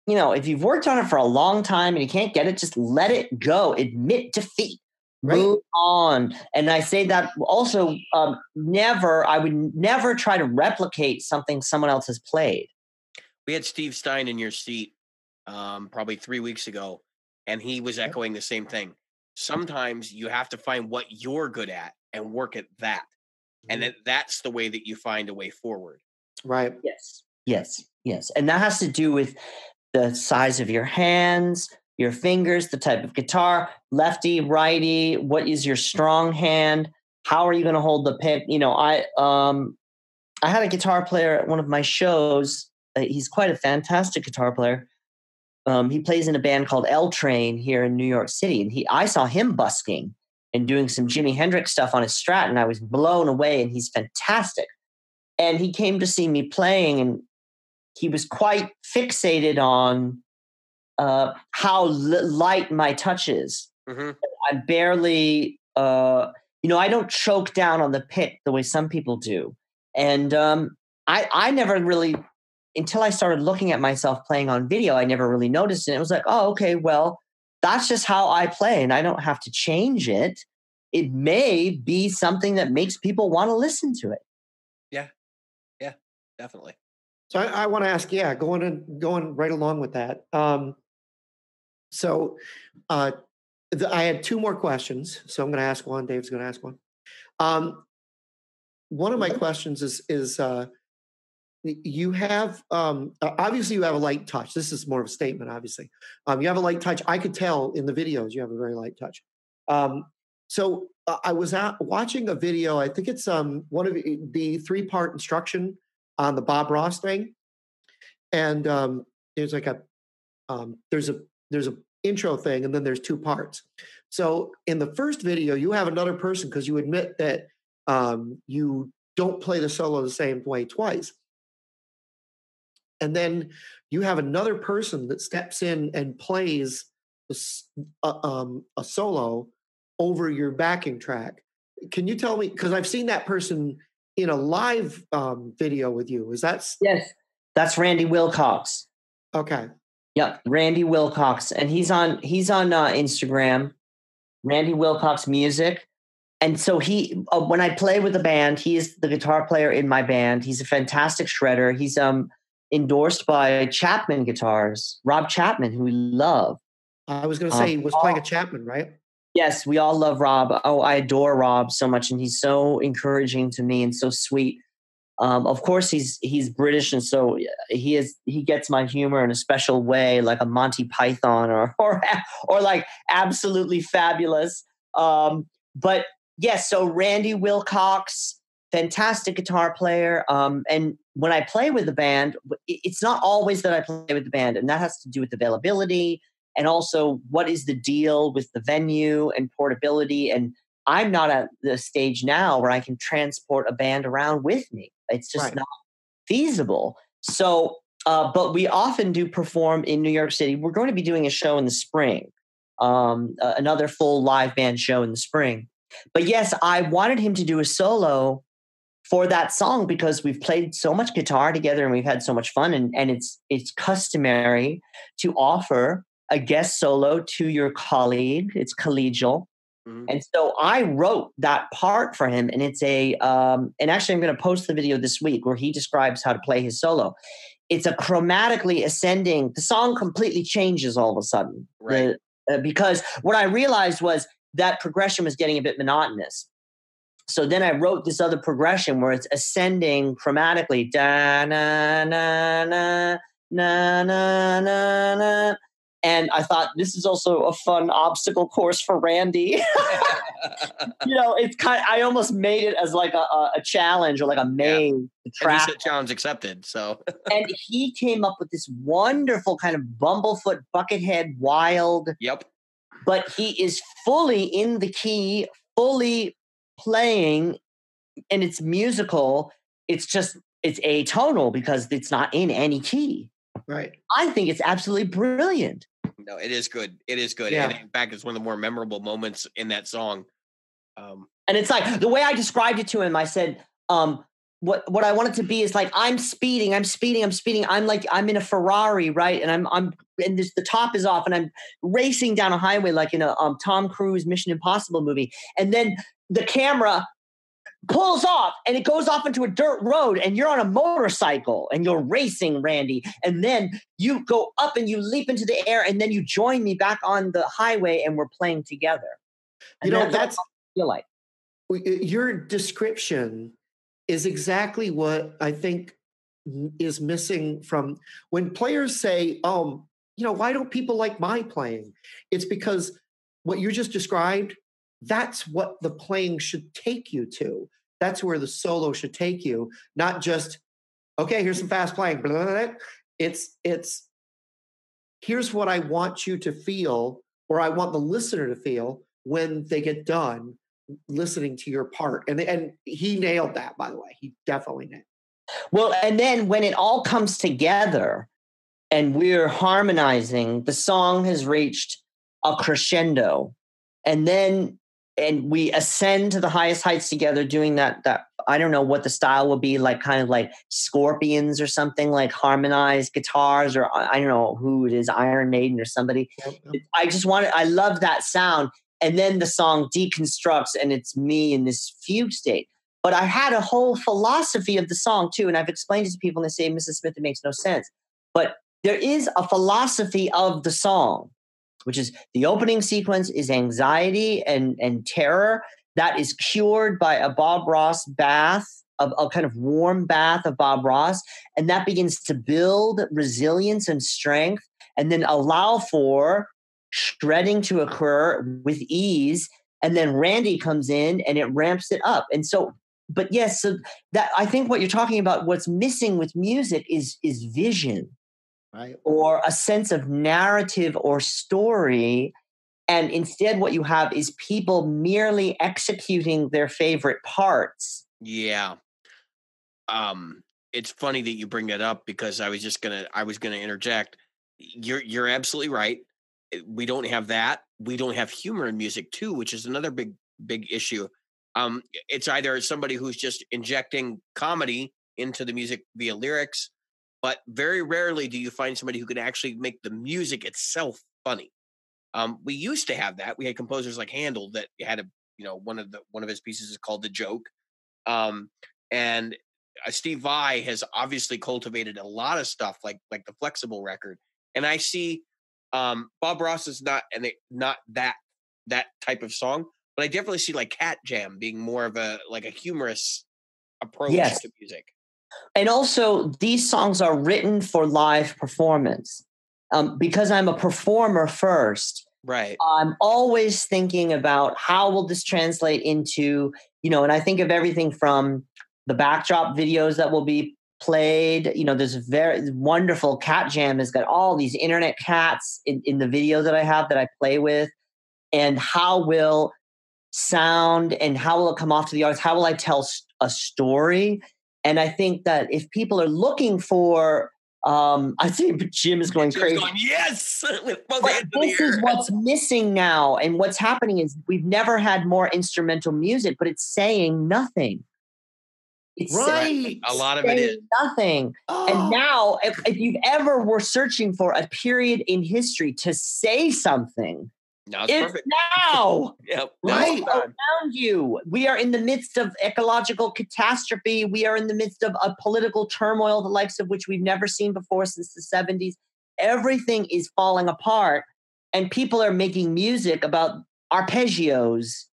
you know, if you've worked on it for a long time and you can't get it, just let it go. Admit defeat. Right. Move on. And I say that also, um, never, I would never try to replicate something someone else has played. We had Steve Stein in your seat um, probably three weeks ago, and he was echoing the same thing. Sometimes you have to find what you're good at and work at that, and Mm-hmm. that that's the way that you find a way forward. right Yes. Yes. Yes. And that has to do with the size of your hands, your fingers, the type of guitar, lefty, righty, what is your strong hand? How are you going to hold the pick? You know, I um I had a guitar player at one of my shows. Uh, he's quite a fantastic guitar player. Um, he plays in a band called L Train here in New York City, and he I saw him busking and doing some Jimi Hendrix stuff on his Strat, and I was blown away. And he's fantastic. And he came to see me playing, and he was quite fixated on uh, how li- light my touch is. hmm I barely. Uh, you know, I don't choke down on the pick the way some people do. And um, I, I never really, until I started looking at myself playing on video, I never really noticed it. It was like, oh, okay, well, that's just how I play, and I don't have to change it. It may be something that makes people want to listen to it. Yeah, yeah, definitely. So I, I want to ask, yeah, going and going right along with that. Um, so uh, I had two more questions, so I'm going to ask one. Dave's going to ask one. Um, one of my questions is is uh, you have um, obviously you have a light touch. This is more of a statement. Obviously, um, you have a light touch. I could tell in the videos you have a very light touch. Um, so uh, I was at, watching a video. I think it's um, one of the, the three part instruction on the Bob Ross thing, and um, there's like a um, there's a there's a intro thing, and then there's two parts. So in the first video, you have another person because you admit that um, you don't play the solo the same way twice. And then you have another person that steps in and plays a, uh, um, a solo over your backing track. Can you tell me? Because I've seen that person in a live um, video with you. Is that yes? That's Randy Wilcox. Okay. Yep, Randy Wilcox, and he's on he's on uh, Instagram, Randy Wilcox Music, and so he uh, when I play with the band, he is the guitar player in my band. He's a fantastic shredder. He's um endorsed by Chapman Guitars, Rob Chapman, who we love. I was going to say um, he was playing a Chapman, right? Yes, we all love Rob. Oh, I adore Rob so much, and he's so encouraging to me and so sweet. Um, of course, he's he's British, and so he is he gets my humor in a special way, like a Monty Python or <laughs> or or like absolutely fabulous. Um, but yes, so Randy Wilcox, fantastic guitar player, um, and when I play with the band, it's not always that I play with the band, and that has to do with availability and also what is the deal with the venue and portability and I'm not at the stage now where I can transport a band around with me. It's just right. not feasible. So, uh, but we often do perform in New York City. We're going to be doing a show in the spring, um, uh, another full live band show in the spring. But yes, I wanted him to do a solo for that song because we've played so much guitar together and we've had so much fun. And, and it's it's customary to offer a guest solo to your colleague. It's collegial. Mm-hmm. And so I wrote that part for him, and it's a um, and actually I'm going to post the video this week where he describes how to play his solo. It's a chromatically ascending. The song completely changes all of a sudden, right? The, uh, because what I realized was that progression was getting a bit monotonous. So then I wrote this other progression where it's ascending chromatically, da na na na na na na na and I thought this is also a fun obstacle course for Randy. <laughs> <laughs> you know, it's kind. Of, I almost made it as like a, a challenge or like a main yeah. said challenge accepted. So, <laughs> and he came up with this wonderful kind of bumblefoot, buckethead, wild. Yep. But he is fully in the key, fully playing, and it's musical. It's just it's atonal because it's not in any key. Right. I think it's absolutely brilliant. No, it is good. It is good. Yeah. And in fact, it's one of the more memorable moments in that song. Um, and it's like the way I described it to him, I said, um, what what I want it to be is like I'm speeding, I'm speeding, I'm speeding. I'm like I'm in a Ferrari, right? And I'm I'm and this, the top is off, and I'm racing down a highway like in a um, Tom Cruise Mission Impossible movie. And then the camera pulls off and it goes off into a dirt road and you're on a motorcycle and you're racing randy and then you go up and you leap into the air and then you join me back on the highway and we're playing together. And you know that's feel like. Your description is exactly what i think is missing from when players say um you know why don't people like my playing? It's because what you just described that's what the playing should take you to. That's where the solo should take you, not just, okay, here's some fast playing. It's, it's, here's what I want you to feel, or I want the listener to feel when they get done listening to your part. And, and he nailed that, by the way. He definitely nailed Well, and then when it all comes together and we're harmonizing, the song has reached a crescendo. And then and we ascend to the highest heights together doing that that i don't know what the style will be like kind of like scorpions or something like harmonized guitars or i don't know who it is iron maiden or somebody. I just wanted i love that sound. And then the song deconstructs and it's me in this fugue state. But i had a whole philosophy of the song too and i've explained it to people and they say mrs smith it makes no sense. But there is a philosophy of the song which is the opening sequence is anxiety and, and terror that is cured by a Bob Ross bath, a, a kind of warm bath of Bob Ross. And that begins to build resilience and strength and then allow for shredding to occur with ease. And then Randy comes in and it ramps it up. And so, but yes, so that I think what you're talking about, what's missing with music is is vision right? Or a sense of narrative or story. And instead, what you have is people merely executing their favorite parts. Yeah. Um, it's funny that you bring that up because I was just gonna I was gonna interject. You're you're absolutely right. Eh, we don't have that. We don't have humor in music too, which is another big big issue. Um, it's either somebody who's just injecting comedy into the music via lyrics, but very rarely do you find somebody who can actually make the music itself funny. Um, we used to have that. We had composers like Handel that had a you know one of the one of his pieces is called the joke, um, and uh, Steve Vai has obviously cultivated a lot of stuff like like the Flex-Able record. And I see um, Bob Ross is not and not that that type of song, but I definitely see like Cat Jam being more of a like a humorous approach yes. to music. And also, these songs are written for live performance. Um, because I'm a performer first, right? I'm always thinking about how will this translate into, you know, and I think of everything from the backdrop videos that will be played. You know, there's a very wonderful cat jam has got all these internet cats in, in the video that I have that I play with, and how will sound and how will it come off to the audience? How will I tell a story? And I think that if people are looking for, um, <laughs> I think Jim is going Jim's crazy. Going, yes, <laughs> this is what's missing now, and what's happening is we've never had more instrumental music, but it's saying nothing. It's right. A lot of it is nothing. Oh. And now, if, if you ever were searching for a period in history to say something, now it's, it's perfect. now. <laughs> yep. Right around you. We are in the midst of ecological catastrophe. We are in the midst of a political turmoil, the likes of which we've never seen before since the 70s. Everything is falling apart, and people are making music about arpeggios.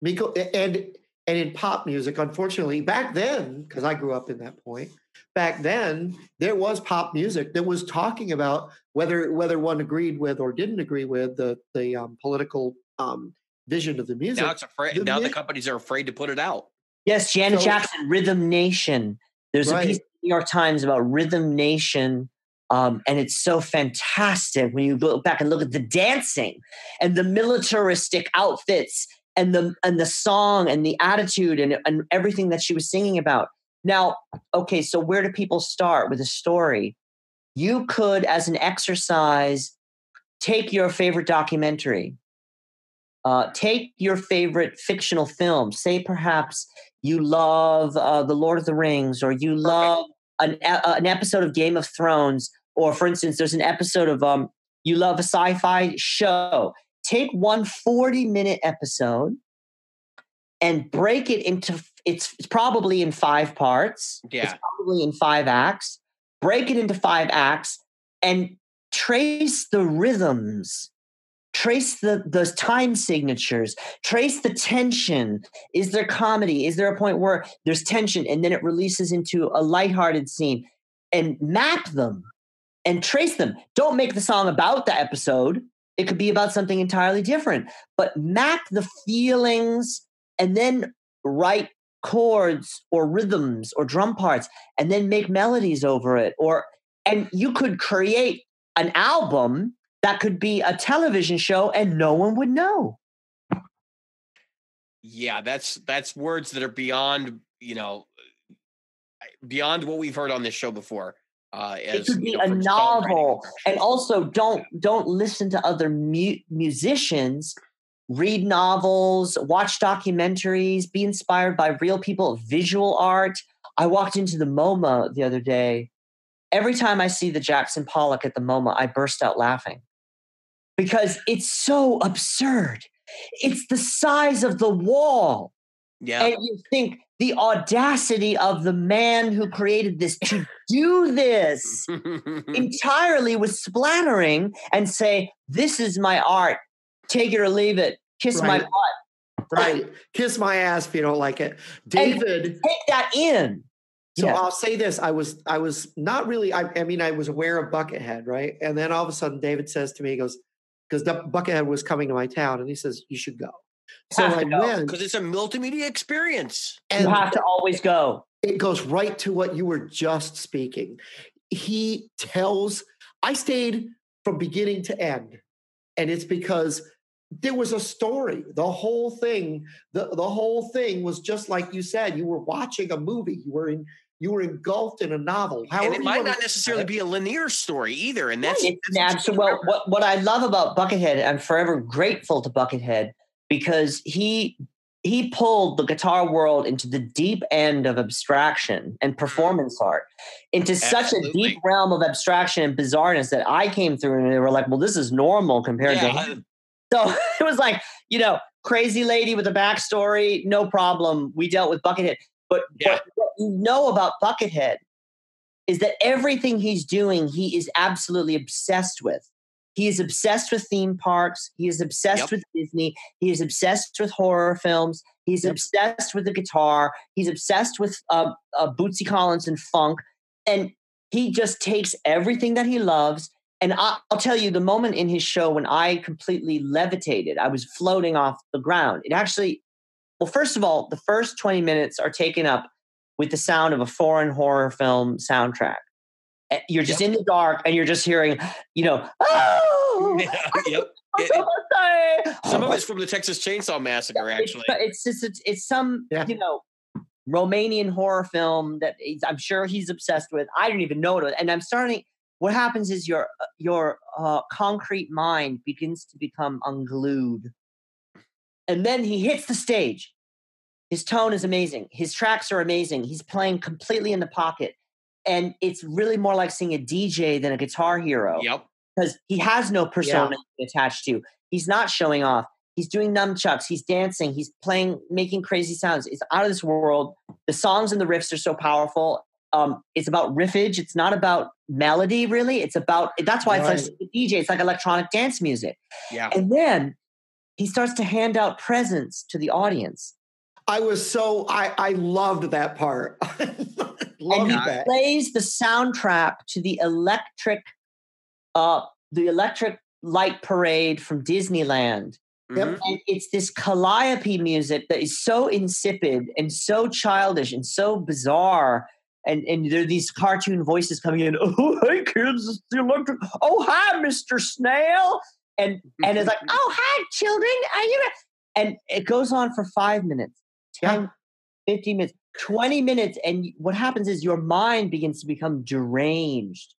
Miko, and and in pop music, unfortunately, back then, because I grew up in that point, back then there was pop music that was talking about whether whether one agreed with or didn't agree with the the um, political um, vision of the music. Now it's afraid. The now mi- the companies are afraid to put it out. Yes, Janet so, Jackson, Rhythm Nation. There's right. a piece in the New York Times about Rhythm Nation. Um, and it's so fantastic when you go back and look at the dancing and the militaristic outfits and the and the song and the attitude and, and everything that she was singing about. Now, okay, so where do people start with a story? You could, as an exercise, take your favorite documentary, uh, take your favorite fictional film. Say perhaps you love uh, The Lord of the Rings, or you love an, uh, an episode of Game of Thrones, or for instance, there's an episode of um, you love a sci-fi show. Take one 40 minute episode and break it into it's, it's probably in five parts. Yeah. It's probably in five acts. Break it into five acts and trace the rhythms. Trace the the time signatures. Trace the tension. Is there comedy? Is there a point where there's tension and then it releases into a lighthearted scene? And map them and trace them. Don't make the song about the episode. It could be about something entirely different but map the feelings and then write chords or rhythms or drum parts and then make melodies over it or and you could create an album that could be a television show and no one would know. Yeah that's that's words that are beyond you know beyond what we've heard on this show before uh as, it could be you know, a novel and also don't don't listen to other mu- musicians read novels, watch documentaries, be inspired by real people, visual art. I walked into the MoMA the other day. Every time I see the Jackson Pollock at the MoMA, I burst out laughing because it's so absurd. It's the size of the wall. Yeah. And you think the audacity of the man who created this to do this <laughs> entirely with splattering and say, This is my art. Take it or leave it. Kiss my butt. right. Kiss my ass if you don't like it. David. Take that in. So Yeah. I'll say this: I was, I was not really. I, I mean, I was aware of Buckethead, right? And then all of a sudden, David says to me, he goes, because Buckethead was coming to my town, and he says, "You should go." So I go. went, Because it's a multimedia experience. You and have to always go. it goes right to what you were just speaking. He tells, I stayed from beginning to end, and it's because there was a story. The whole thing, the, the whole thing was just like you said. You were watching a movie. You were in, you were engulfed in a novel. and it might not necessarily it. be a linear story either. And that's, It's that's natural. what Well, what, what I love about Buckethead, I'm forever grateful to Buckethead because he he pulled the guitar world into the deep end of abstraction and mm. performance art into such a deep realm of abstraction and bizarreness that I came through and they were like, well, this is normal compared to Yeah, him. So <laughs> it was like, you know, crazy lady with a backstory, no problem. We dealt with Buckethead. But Yeah. what, you know about Buckethead is that everything he's doing, he is absolutely obsessed with. He is obsessed with theme parks. He is obsessed Yep. with Disney. He is obsessed with horror films. He's Yep. obsessed with the guitar. He's obsessed with uh, uh, Bootsy Collins and funk. And he just takes everything that he loves. And I, I'll tell you, the moment in his show when I completely levitated, I was floating off the ground. It actually, well, first of all, the first 20 minutes are taken up with the sound of a foreign horror film soundtrack. You're just in the dark and you're just hearing, you know, oh, <laughs> oh, oh yep. Oh, it- Some of it's from the Texas Chainsaw Massacre, actually. It's, it's just it's, it's some Yeah. you know Romanian horror film that I'm sure he's obsessed with. I didn't even know it, and I'm starting. What happens is your your uh, concrete mind begins to become unglued, and then he hits the stage. His tone is amazing. His tracks are amazing. He's playing completely in the pocket, and it's really more like seeing a DJ than a guitar hero Yep. because he has no persona attached to. He's not showing off. He's doing nunchucks. He's dancing. He's playing, making crazy sounds. It's out of this world. The songs and the riffs are so powerful. Um, it's about riffage. It's not about melody, really. It's about that's why it's like a DJ. It's like electronic dance music. Yeah. And then he starts to hand out presents to the audience. I was so I I loved that part. <laughs> and he that. plays the soundtrack to the electric uh the electric light parade from disneyland Yep. And it's this calliope music that is so insipid and so childish and so bizarre and and there are these cartoon voices coming in <laughs> oh hey kids it's the electric oh hi mr snail and and it's like oh hi children are you and it goes on for five minutes 10 15 minutes 20 minutes and what happens is your mind begins to become deranged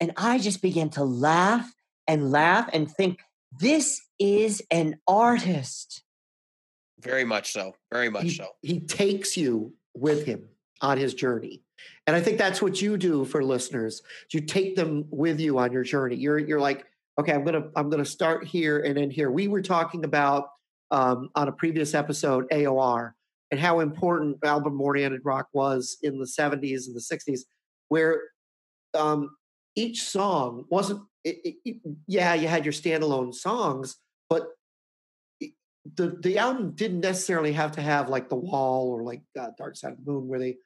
and i just began to laugh and laugh and think this is an artist Very much so. Very much he, so. he takes you with him on his journey. And i think that's what you do for listeners. You take them with you on your journey. You're you're like okay i'm gonna i'm gonna start here and end here. We were talking about um, on a previous episode aor and how important album oriented rock was in the 70s and the 60s where um, each song wasn't it, it, it- yeah you had your standalone songs but the the album didn't necessarily have to have like the wall or like uh, dark side of the moon where they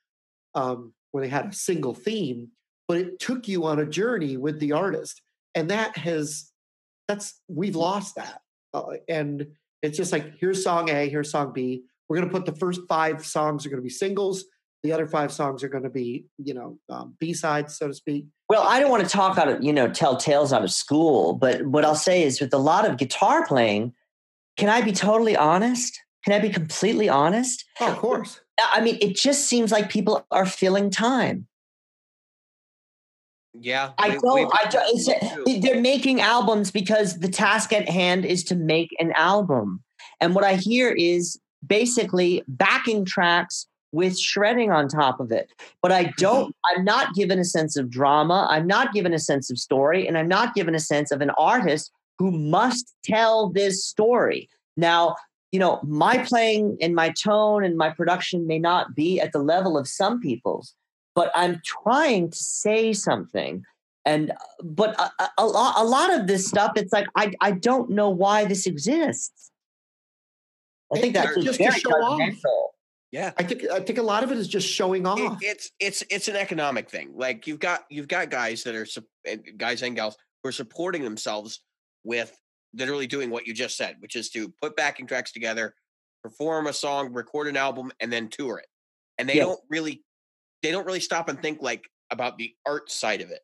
um where they had a single theme but it took you on a journey with the artist and that has that's we've lost that uh, and it's just like here's song a here's song b we're going to put the first five songs are going to be singles the other five songs are going to be you know um, b-sides so to speak. Well i don't want to talk out of you know tell tales out of school but what i'll say is with a lot of guitar playing can i be totally honest? Can i be completely honest? Oh of course i mean it just seems like people are filling time Yeah. I don't. we- I don't. we do. It's, they're making albums because the task at hand is to make an album. And what I hear is basically backing tracks with shredding on top of it. But I don't, I'm not given a sense of drama. I'm not given a sense of story. And I'm not given a sense of an artist who must tell this story. Now, you know, my playing and my tone and my production may not be at the level of some people's, but I'm trying to say something. And uh, but uh, uh, a, a, a lot of this stuff, it's like I I don't know why this exists. I think that's just very to show off. Yeah, I think I think a lot of it is just showing off. It, it's it's it's an economic thing. Like you've got you've got guys that are eh, guys and gals who are supporting themselves with literally doing what you just said, which is to put backing tracks together, perform a song, record an album, and then tour it. And they yeah. don't really they don't really stop and think like about the art side of it.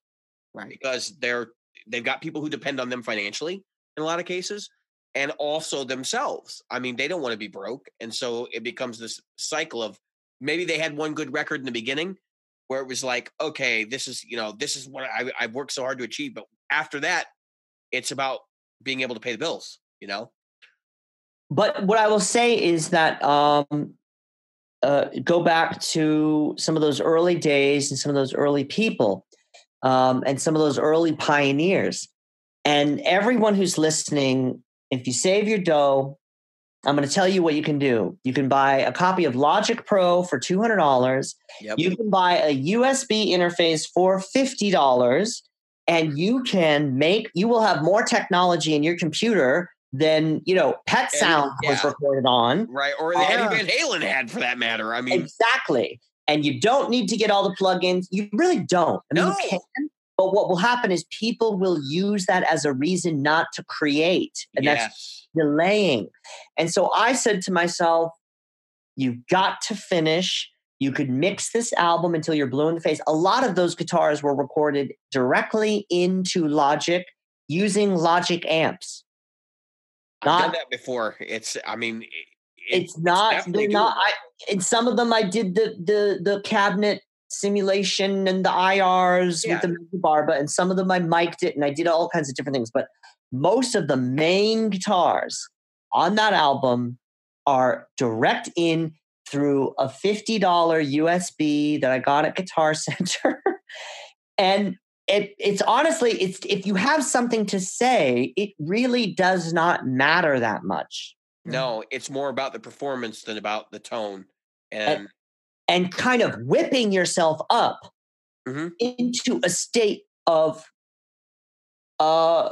Right. Because they're they've got people who depend on them financially in a lot of cases and also themselves. I mean, they don't want to be broke. And so it becomes this cycle of maybe they had one good record in the beginning where it was like, okay, this is, you know, this is what I, I've worked so hard to achieve. But after that, it's about being able to pay the bills, you know? But what I will say is that um, uh, go back to some of those early days and some of those early people um, and some of those early pioneers. And everyone who's listening, if you save your dough, I'm going to tell you what you can do. You can buy a copy of Logic Pro for $200. Yep. You can buy a USB interface for $50 and you can make you will have more technology in your computer than you know pet sound yeah. was recorded on right or the uh, eddie van halen had for that matter i mean exactly and you don't need to get all the plugins you really don't I mean, no. you can but what will happen is people will use that as a reason not to create and yes. that's delaying and so i said to myself you've got to finish you could mix this album until you're blue in the face. A lot of those guitars were recorded directly into Logic using Logic amps. Not, I've done that before. It's, I mean, it, it's not. They're not. I, in some of them, I did the the the cabinet simulation and the IRs yeah. with the Mezzabarba, but and some of them I mic'd it and I did all kinds of different things. But most of the main guitars on that album are direct in through a $50 USB that I got at Guitar <laughs> Center. and it, it's honestly, it's if you have something to say, it really does not matter that much. No, it's more about the performance than about the tone. And and, and kind of whipping yourself up mm-hmm. into a state of uh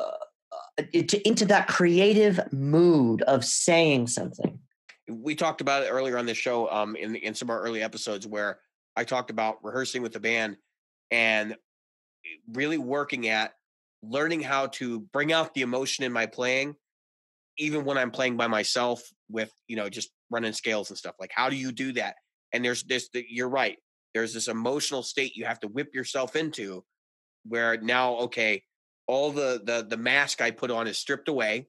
into that creative mood of saying something we talked about it earlier on this show um, in in some of our early episodes where I talked about rehearsing with the band and really working at learning how to bring out the emotion in my playing even when I'm playing by myself with you know just running scales and stuff like how do you do that? And there's this you're right there's this emotional state you have to whip yourself into where now okay all the the the mask I put on is stripped away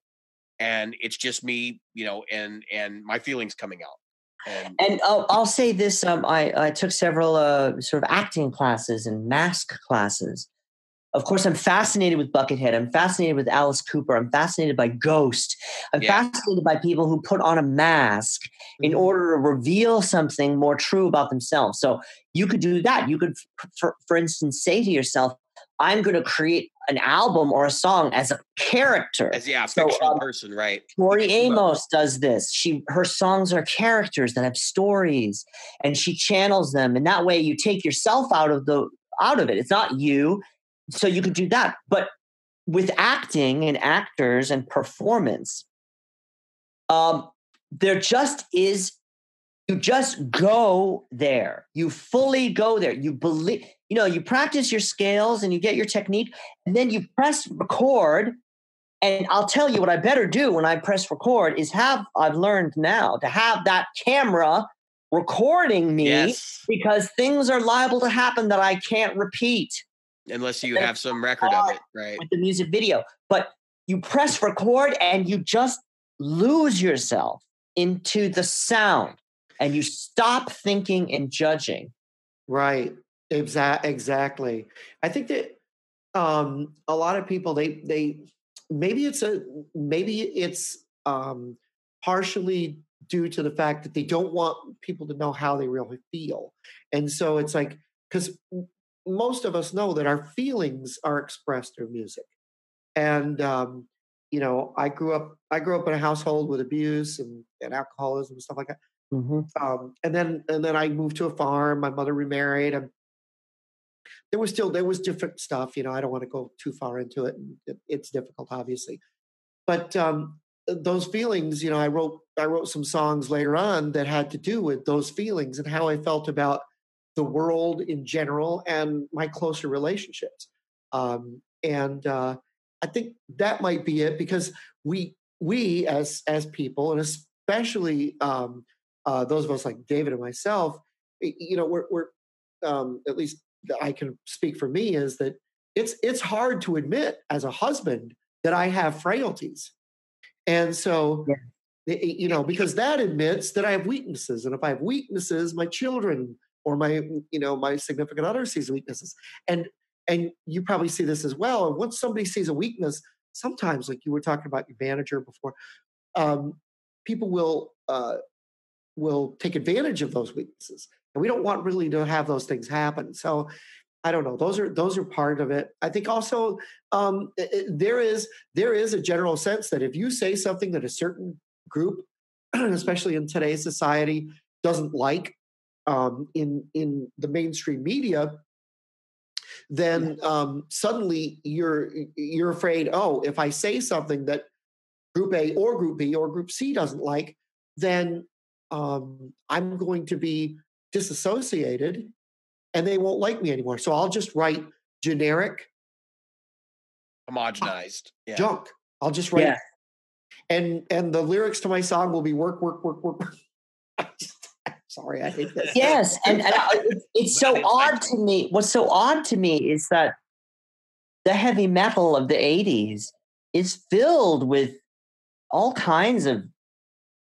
and it's just me, you know, and and my feelings coming out. And, and I'll, I'll, say this: um, I, I took several uh, sort of acting classes and mask classes. Of course, I'm fascinated with Buckethead. I'm fascinated with Alice Cooper. I'm fascinated by Ghost. I'm yeah. fascinated by people who put on a mask in mm-hmm. order to reveal something more true about themselves. So you could do that. You could, for, for instance, say to yourself, I'm going to create an album or a song as a character. As yeah, a so, fictional um, person, right? Tori Amos does this. She her songs are characters that have stories, and she channels them, and that way you take yourself out of the out of it. It's not you, so you could do that. But with acting and actors and performance, um, there just is. You just go there. You fully go there. You believe you know, you practice your scales and you get your technique, and then you press record. And I'll tell you what I better do when I press record is have, I've learned now to have that camera recording me yes. because things are liable to happen that I can't repeat. Unless you have some record of it, right? With the music video. But you press record and you just lose yourself into the sound and you stop thinking and judging. Right. Exactly. Exactly. I think that um, a lot of people they they maybe it's a maybe it's um, partially due to the fact that they don't want people to know how they really feel. And so it's like, because most of us know that our feelings are expressed through music. And, um, you know, I grew up, I grew up in a household with abuse and, and alcoholism and stuff like that. Mm-hmm. Um, and then, and then I moved to a farm. My mother remarried, and there was still there was different stuff. You know, I don't want to go too far into it. it it's difficult, obviously, but um, those feelings. You know, I wrote I wrote some songs later on that had to do with those feelings and how I felt about the world in general and my closer relationships. Um, and uh, I think that might be it because we we as as people and especially um, uh, those of us like David and myself, you know, we're, we're um, at least I can speak for me is that it's it's hard to admit as a husband that I have frailties, and so yeah. you know because that admits that I have weaknesses, and if I have weaknesses, my children or my you know my significant other sees weaknesses, and and you probably see this as well. And once somebody sees a weakness, sometimes like you were talking about your manager before, um, people will uh, will take advantage of those weaknesses and we don't want really to have those things happen so i don't know those are those are part of it. I think also um, there is there is a general sense that if you say something that a certain group <clears throat> especially in today's society doesn't like um, in in the mainstream media then um, suddenly you're you're afraid oh if i say something that group a or group b or group c doesn't like then um, I'm going to be disassociated and they won't like me anymore. So I'll just write generic, homogenized yeah. junk. I'll just write, yeah. and and the lyrics to my song will be work, work, work, work. <laughs> sorry, I hate this. Yes, and, and I, it's so <laughs> odd to me. What's so odd to me is that the heavy metal of the '80s is filled with all kinds of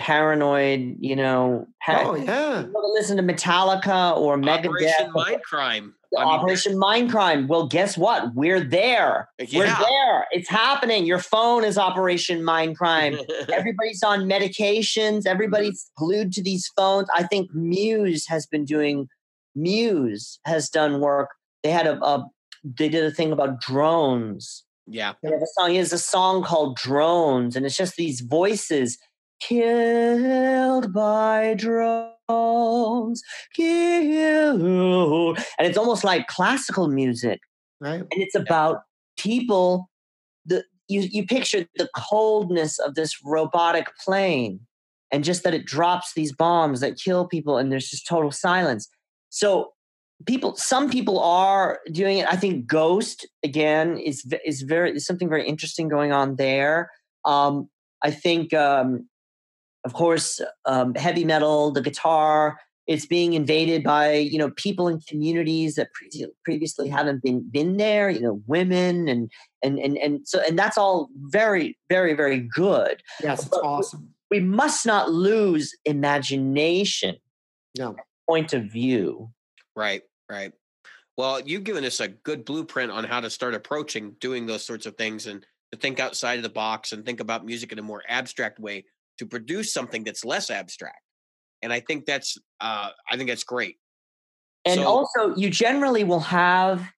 paranoid, you know. oh yeah. Listen to Metallica or Megadeth. Operation Mindcrime. Operation Mindcrime. Well, guess what? We're there. Yeah. We're there. It's happening. Your phone is Operation Mindcrime. <laughs> Everybody's on medications. Everybody's mm-hmm. glued to these phones. I think Muse has been doing. Muse has done work. They had a, a they did a thing about drones. Yeah. They have a song. There's a song called Drones, and it's just these voices killed by drones, killed. And it's almost like classical music. Right. And it's about people, the you, you picture the coldness of this robotic plane and just that it drops these bombs that kill people and there's just total silence. So people some people are doing it i think ghost again is is very is something very interesting going on there um, i think um, of course, um, heavy metal, the guitar, it's being invaded by you know people in communities that pre- previously haven't been been there. You know, women and and and and so and that's all very very very good. Yes, it's awesome. We, we must not lose imagination. No point of view. Right, right. Well, you've given us a good blueprint on how to start approaching doing those sorts of things and to think outside of the box and think about music in a more abstract way to produce something that's less abstract. And I think that's uh, I think that's great. And so, also, you generally will have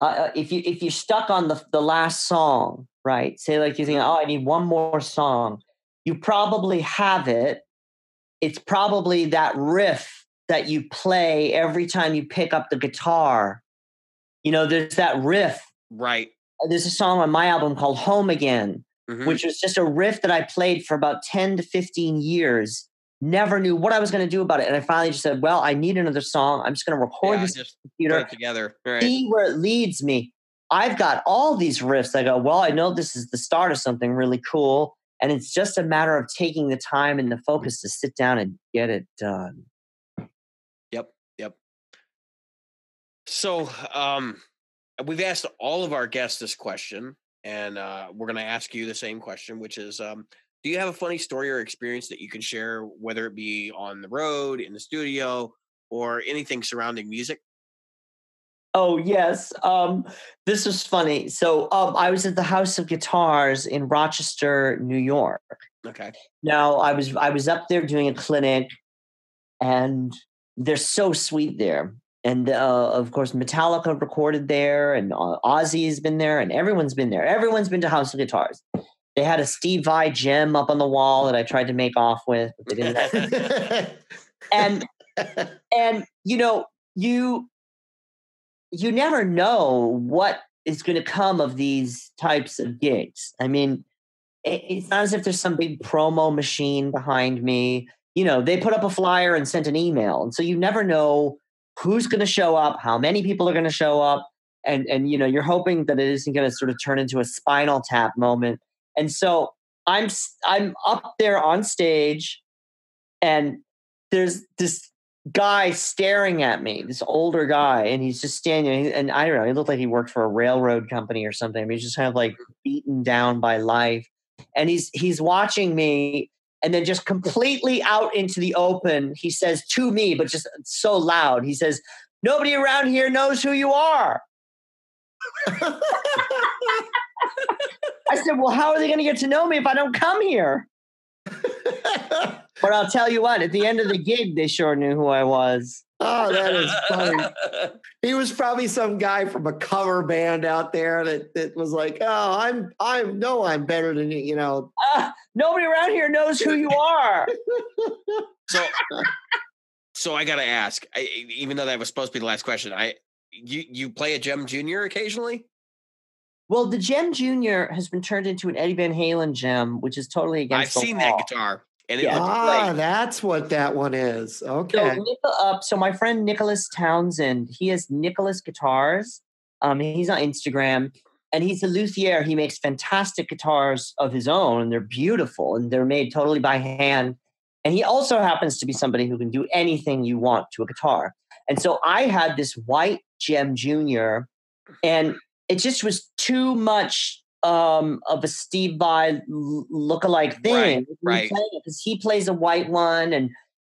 uh, uh, if you if you're stuck on the the last song, right? Say like you think, mm-hmm. oh, I need one more song. You probably have it. It's probably that riff that you play every time you pick up the guitar. You know, there's that riff. Right. There's a song on my album called Home Again mm-hmm. which was just a riff that I played for about 10 to 15 years. Never knew what I was going to do about it. And I finally just said, well, I need another song. I'm just going to record yeah, this computer, together, right. see where it leads me. I've got all these riffs. I go, well, I know this is the start of something really cool. And it's just a matter of taking the time and the focus to sit down and get it done. Yep. Yep. So, um, we've asked all of our guests this question and uh, we're going to ask you the same question, which is, um, do you have a funny story or experience that you can share, whether it be on the road, in the studio, or anything surrounding music? Oh yes, um, this was funny. So um, I was at the House of Guitars in Rochester, New York, Okay. Now I was I was up there doing a clinic, and they're so sweet there. And uh, of course, Metallica recorded there, and uh, Ozzy's been there, and everyone's been there. Everyone's been to House of Guitars. They had a Steve Vai JEM up on the wall that I tried to make off with, but they didn't. and and you know you you never know what is going to come of these types of gigs. I mean, it's not as if there's some big promo machine behind me. You know, they put up a flyer and sent an email, and so you never know who's going to show up, how many people are going to show up, and and you know, you're hoping that it isn't going to sort of turn into a spinal tap moment. And so I'm I'm up there on stage, and there's this guy staring at me, this older guy, and he's just standing. And I don't know, he looked like he worked for a railroad company or something. He's just kind of like beaten down by life, and he's he's watching me. And then just completely out into the open, he says to me, but just so loud, he says, Nobody around here knows who you are. I said, Well, how are they going to get to know me if I don't come here? <laughs> but I'll tell you what, at the end of the gig, they sure knew who I was. Oh, that is funny. <laughs> he was probably some guy from a cover band out there that, that was like, "Oh, I'm I know I'm better than you." You know, uh, nobody around here knows who you are. <laughs> so, so I got to ask, I, even though that was supposed to be the last question, I you you play a JEM Junior occasionally? Well, the JEM Junior has been turned into an Eddie Van Halen JEM, which is totally against. I've seen law. that guitar. And yeah. ah, that's what that one is. Okay. So, uh, so my friend Nicholas Townsend, he has Nicholas Guitars. Um, he's on Instagram, and he's a luthier. He makes fantastic guitars of his own, and they're beautiful, and they're made totally by hand. And he also happens to be somebody who can do anything you want to a guitar. And so I had this white JEM Junior, and it just was too much um, of a Steve Vai lookalike thing, right? Because he plays a white one, and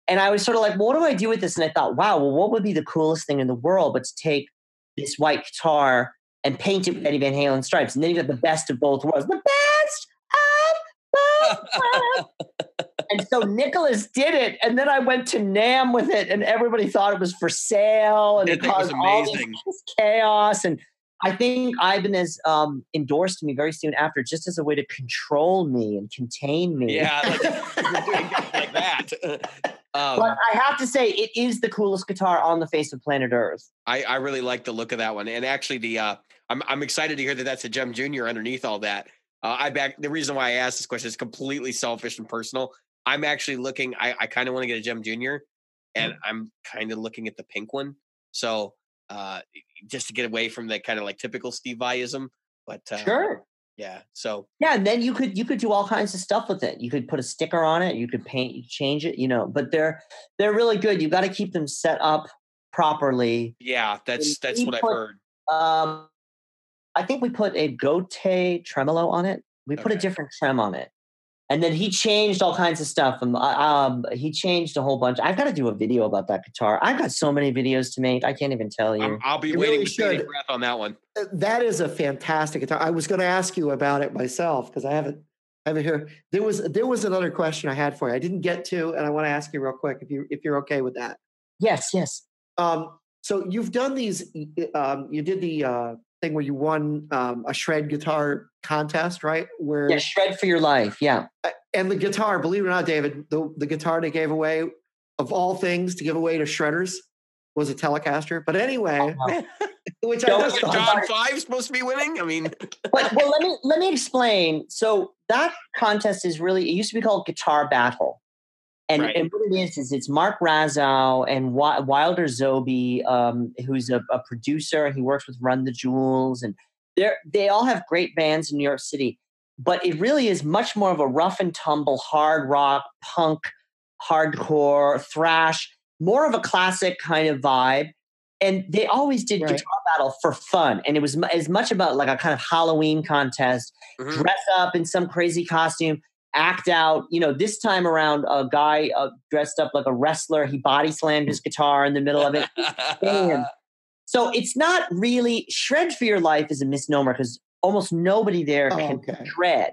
and I was sort of like, well, what do I do with this? And I thought, wow, well, what would be the coolest thing in the world but to take this white guitar and paint it with Eddie Van Halen stripes, and then you got the best of both worlds, the best of both worlds. <laughs> and so Nicholas did it, and then I went to NAMM with it, and everybody thought it was for sale, and it, it caused all this chaos and I think Ibanez um, endorsed me very soon after, just as a way to control me and contain me. Yeah, like, <laughs> like that. <laughs> Um, but I have to say, it is the coolest guitar on the face of planet Earth. I, I really like the look of that one, and actually, the uh, I'm I'm excited to hear that that's a JEM Junior underneath all that. Uh, I back the reason why I asked this question is completely selfish and personal. I'm actually looking. I, I kind of want to get a JEM Junior, and mm. I'm kind of looking at the pink one. So uh, just to get away from the kind of like typical Steve Vaiism. But uh, sure, yeah. So yeah, and then you could you could do all kinds of stuff with it. You could put a sticker on it. You could paint, you change it. You know, but they're they're really good. You got to keep them set up properly. Yeah, that's and that's what put, I've heard. Um, I think we put a Gotoh tremolo on it. We put okay. a different trem on it and then he changed all kinds of stuff. Um, um, he changed a whole bunch. I've got to do a video about that guitar. I've got so many videos to make. I can't even tell you. I'll be you waiting really with breath on that one. Uh, that is a fantastic guitar. I was going to ask you about it myself because I haven't. I haven't heard. There was there was another question I had for you. I didn't get to, and I want to ask you real quick if you if you're okay with that. Yes, yes. Um, so you've done these. Um, you did the uh, thing where you won um, a shred guitar contest, right? Where yeah, shred for your life, yeah. And the guitar, believe it or not, David, the, the guitar they gave away of all things to give away to shredders was a Telecaster. But anyway, oh, <laughs> which I just John Five supposed to be winning. I mean, <laughs> but well, let me let me explain. So that contest is really it used to be called Guitar Battle. And, right. and, what it is is it's Mark Razow and Wilder Zoby, um, who's a, a, producer. He works with Run the Jewels, and they they all have great bands in New York City. But it really is much more of a rough and tumble, hard rock, punk, hardcore, thrash, more of a classic kind of vibe. And they always did right. guitar battle for fun, and it was as much about like a kind of Halloween contest. Mm-hmm. Dress up in some crazy costume act out. You know, this time around, a guy uh, dressed up like a wrestler, he body slammed his guitar in the middle of it. <laughs> so it's not really shred for your life is a misnomer because almost nobody there oh, can okay. shred.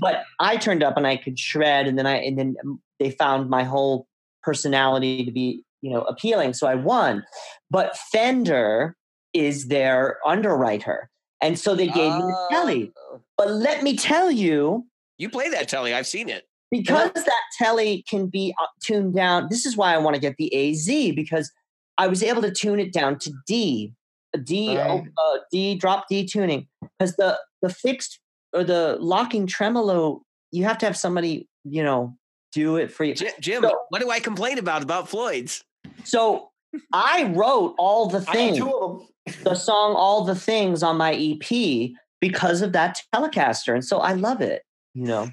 but I turned up and I could shred, and then I and then they found my whole personality to be you know appealing, so I won. But Fender is their underwriter, and so they gave me the telly. Oh. But let me tell you, You play that telly. I've seen it. because that telly can be uh, tuned down. This is why I want to get the AZ because I was able to tune it down to D, a D, Right. uh, D drop D tuning because the the fixed or the locking tremolo you have to have somebody you know do it for you. Jim, Jim So- what do I complain about about Floyd's? So I wrote all the things, two of them. the song, all the things on my EP because of that Telecaster, and so I love it. You know.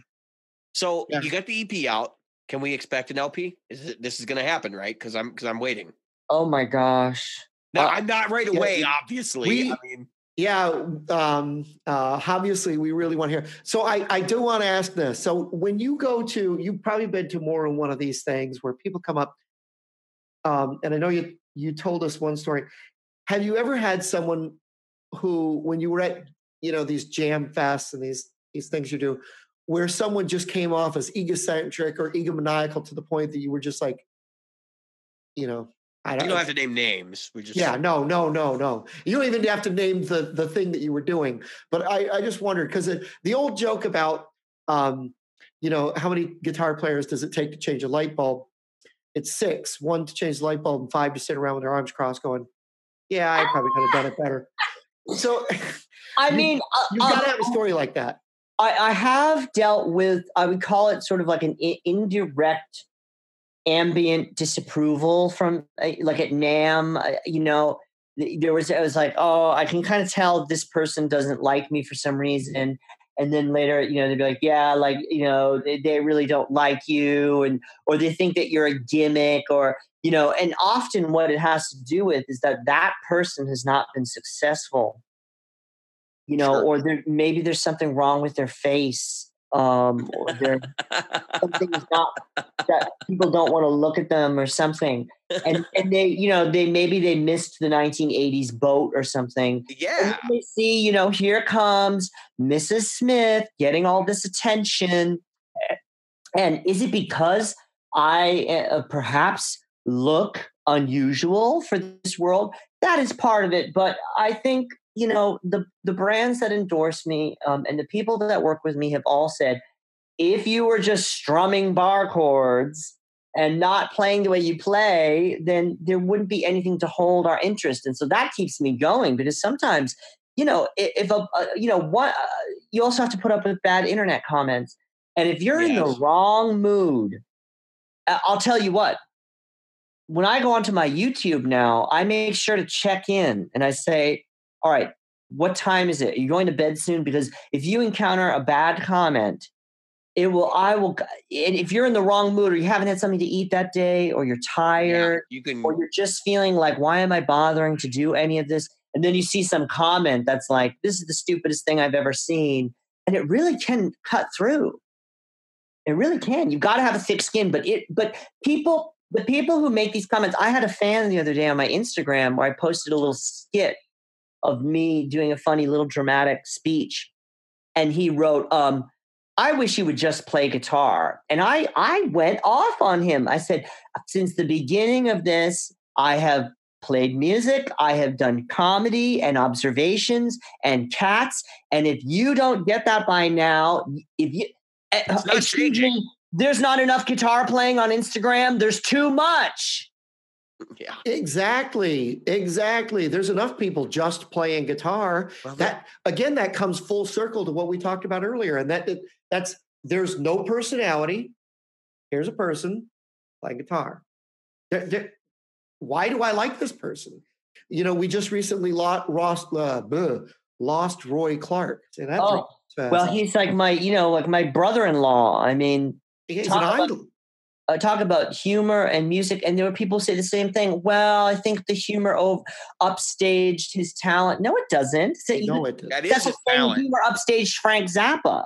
So Yeah. you got the EP out. Can we expect an LP? Is it, this is going to happen, right? Because I'm because I'm waiting. Oh my gosh. No, Uh, I'm not right away. we- obviously, we- I mean, Yeah, um, uh, obviously, we really want to hear. So, I, I do want to ask this. So, when you go to, you've probably been to more than one of these things where people come up, um, and I know you you told us one story. Have you ever had someone who, when you were at, you know, these jam fests and these these things you do, where someone just came off as egocentric or egomaniacal to the point that you were just like, you know, I don't, don't have to name names. We just yeah, no, no, no, no. You don't even have to name the the thing that you were doing. But I, I just wondered because the old joke about, um, you know, how many guitar players does it take to change a light bulb? It's six. One to change the light bulb, and five to sit around with their arms crossed, going, "Yeah, I probably could have done it better." So <laughs> I mean, uh, you've got to uh, have a story like that. I, I have dealt with, I would call it sort of like an i- indirect ambient disapproval from uh, like at NAMM, uh, you know, there was, I was like, oh, I can kind of tell this person doesn't like me for some reason. And then later, you know, they'd be like, yeah, like, you know, they, they really don't like you. And, or they think that you're a gimmick or, you know, and often what it has to do with is that that person has not been successful you know, Sure. or there maybe there's something wrong with their face, um, or there something is not that people don't want to look at them or something, and <laughs> and they, you know, they maybe they missed the 1980s boat or something. Yeah. they see, you know, here comes Mrs. Smith getting all this attention, and is it because I uh, perhaps look unusual for this world? That is part of it, but I think you know the the brands that endorse me um, and the people that work with me have all said if you were just strumming bar chords and not playing the way you play then there wouldn't be anything to hold our interest. And so that keeps me going because sometimes you know if a, a you know what uh, you also have to put up with bad internet comments. And if you're in the wrong mood i'll tell you what. When i go onto my youtube now i make sure to check in and i say all right, what time is it? Are you going to bed soon? Because if you encounter a bad comment, it will, I will, and if you're in the wrong mood or you haven't had something to eat that day or you're yeah, tired You can. or you're just feeling like, why am I bothering to do any of this? And then you see some comment that's like, this is the stupidest thing I've ever seen. And it really can cut through. It really can. You've got to have a thick skin, but it, but people, the people who make these comments, I had a fan the other day on my Instagram where I posted a little skit of me doing a funny little dramatic speech. And he wrote, um, I wish you would just play guitar. And I I went off on him. I said, since the beginning of this, I have played music, I have done comedy and observations and cats. And if you don't get that by now, if you eh, excuse changing. me, there's not enough guitar playing on Instagram. There's too much. Yeah. Exactly, exactly. There's enough people just playing guitar. Well, that again that comes full circle to what we talked about earlier and that that's there's no personality here's a person playing guitar There- there- why do i like this person you know we just recently lost lost, uh, lost roy clark Oh. Well, he's like my, you know, like my brother-in-law. I mean, he's an about- idol I talk about humor and music, and there were people say the same thing. Well, I think the humor ov- upstaged his talent. No, it doesn't. It's- no it that is that's his the same talent. humor upstaged Frank Zappa.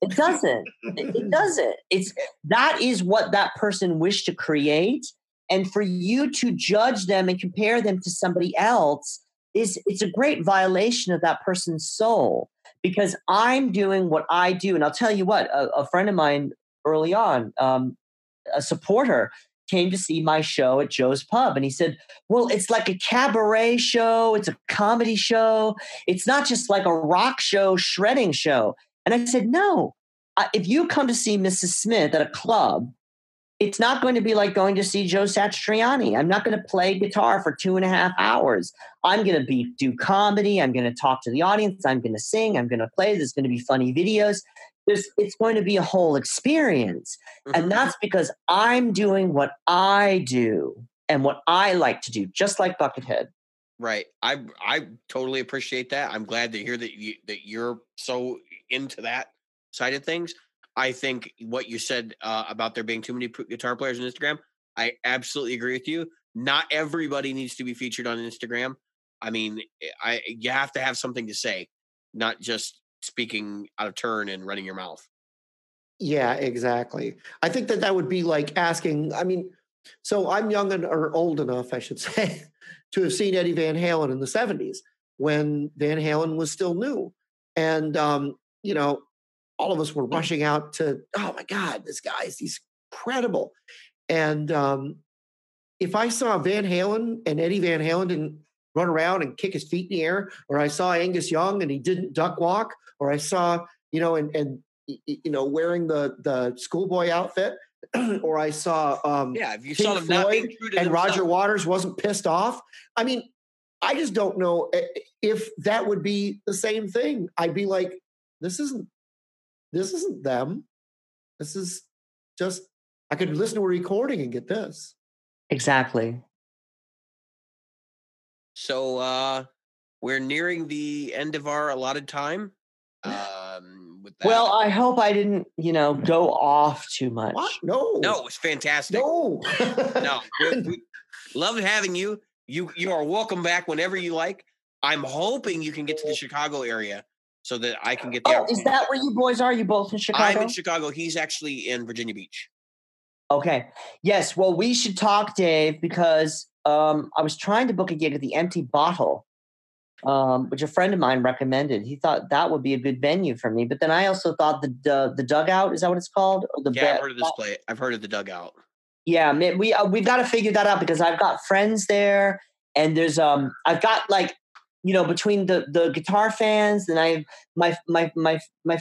It doesn't. it, it doesn't. It's that is what that person wished to create, and for you to judge them and compare them to somebody else is it's a great violation of that person's soul because I'm doing what I do. And I'll tell you what, a, a friend of mine early on, um, a supporter, came to see my show at Joe's Pub. And he said, Well, it's like a cabaret show, it's a comedy show, it's not just like a rock show, shredding show. And I said, No, if you come to see Mrs. Smith at a club, it's not going to be like going to see Joe Satriani. I'm not going to play guitar for two and a half hours. I'm going to be do comedy. I'm going to talk to the audience. I'm going to sing. I'm going to play. There's going to be funny videos. There's, it's going to be a whole experience. Mm-hmm. And that's because I'm doing what I do and what I like to do, just like Buckethead. Right. I I totally appreciate that. I'm glad to hear that you that you're so into that side of things. I think what you said uh, about there being too many guitar players on Instagram, I absolutely agree with you. Not everybody needs to be featured on Instagram. I mean, eh, I you have to have something to say, not just speaking out of turn and running your mouth. Yeah, exactly. I think that that would be like asking. I mean, so I'm young and or old enough, I should <laughs> say, to have seen Eddie Van Halen in the '70s when Van Halen was still new, and um, you know, all of us were rushing out to, oh my God, this guy's he's incredible. And um, if I saw Van Halen and Eddie Van Halen didn't run around and kick his feet in the air, or I saw Angus Young and he didn't duck walk, or I saw, you know, and and you know, wearing the the schoolboy outfit, <clears throat> or I saw um yeah, if you Pink saw them not being true to and Roger Waters wasn't pissed off. I mean, I just don't know eh, if that would be the same thing. I'd be like, this isn't this isn't them. This is just, I could listen to a recording and get this. Exactly. So uh we're nearing the end of our allotted time. <laughs> Um with that. Well, I hope I didn't, you know, go off too much. What? No. No, it was fantastic. No. <laughs> no. We, we love having you. You you are welcome back whenever you like. I'm hoping you can get to the Chicago area so that I can get the. Oh, is that where you boys are? You both in Chicago? I'm in Chicago. He's actually in Virginia Beach. Okay. Yes. Well, we should talk, Dave, because um, I was trying to book a gig at the Empty Bottle, um, which a friend of mine recommended. He thought that would be a good venue for me. But then I also thought the the, the dugout is that what it's called? Or the yeah, I've heard of this play. I've heard of the dugout. Yeah, we uh, we've got to figure that out because I've got friends there, and there's um I've got like you know, between the the guitar fans and I my my my my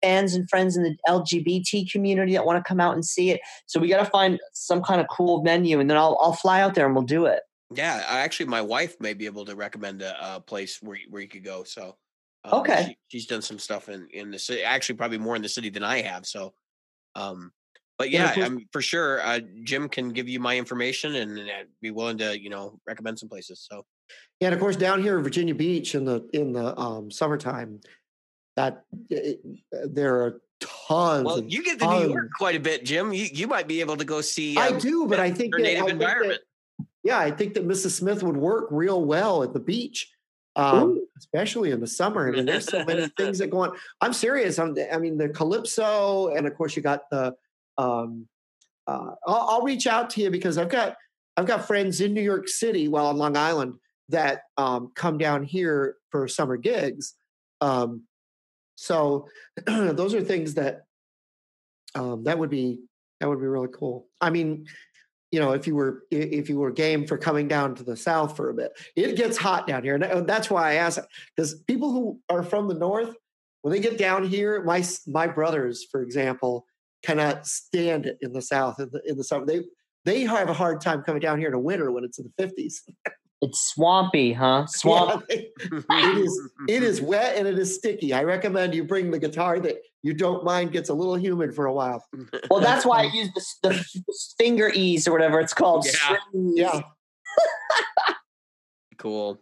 fans and friends in the LGBT community that want to come out and see it. So we got to find some kind of cool venue, and then I'll I'll fly out there and we'll do it. Yeah, actually, my wife may be able to recommend a, a place where where you could go. So um, okay, she, she's done some stuff in in the city. Actually, probably more in the city than I have. So, um, but yeah, yeah I'm for sure. Uh, Jim can give you my information and, and be willing to you know recommend some places. So yeah, and of course, down here in Virginia Beach in the in the um, summertime, that it, there are tons. Well, you get to New York quite a bit, Jim. You you might be able to go see. Um, I do, but I think native I environment. That, yeah, I think that Mrs. Smith would work real well at the beach, um, especially in the summer. I mean, there's so many <laughs> things that go on. I'm serious. I'm, I mean, the calypso, and of course, you got the. Um, uh, I'll, I'll reach out to you because I've got I've got friends in New York City, while on Long Island, that um, come down here for summer gigs. Um, so <clears throat> those are things that um, that would be that would be really cool. I mean, you know, if you were if you were game for coming down to the south for a bit, it gets hot down here, and that's why I ask because people who are from the north, when they get down here, my my brothers, for example, cannot stand it in the south in the in the summer. They they have a hard time coming down here in the winter when it's in the fifties. It's swampy, huh? <laughs> Swamp. Yeah, it is. It is wet and it is sticky. I recommend you bring the guitar that you don't mind gets a little humid for a while. <laughs> Well, that's why I use the, the finger ease or whatever it's called. Yeah. Yeah. <laughs> cool.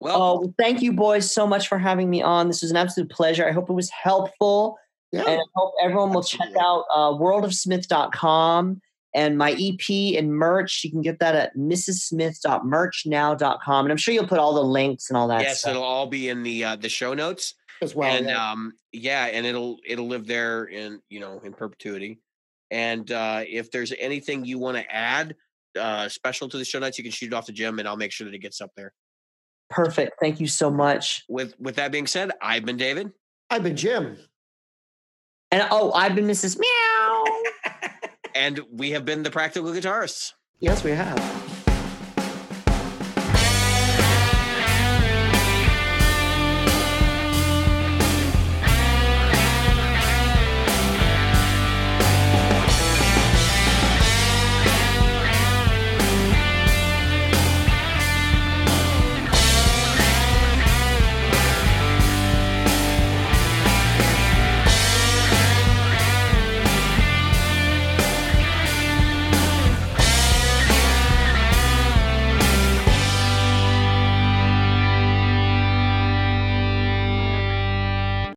Well, oh, thank you, boys, so much for having me on. This was an absolute pleasure. I hope it was helpful. Yeah. And I hope everyone will check out uh, worldofsmith.com and my EP and merch. You can get that at mrssmith.merchnow.com. And I'm sure you'll put all the links and all that. Yes, stuff. it'll all be in the uh, the show notes as well. And yeah. um, yeah, and it'll it'll live there in you know in perpetuity. And uh, if there's anything you want to add uh, special to the show notes, you can shoot it off to Jim, and I'll make sure that it gets up there. Perfect. Thank you so much. With with that being said, I've been David. I've been Jim. And oh, I've been Mrs. Meow. <laughs> and we have been the Practical Guitarists. Yes, we have.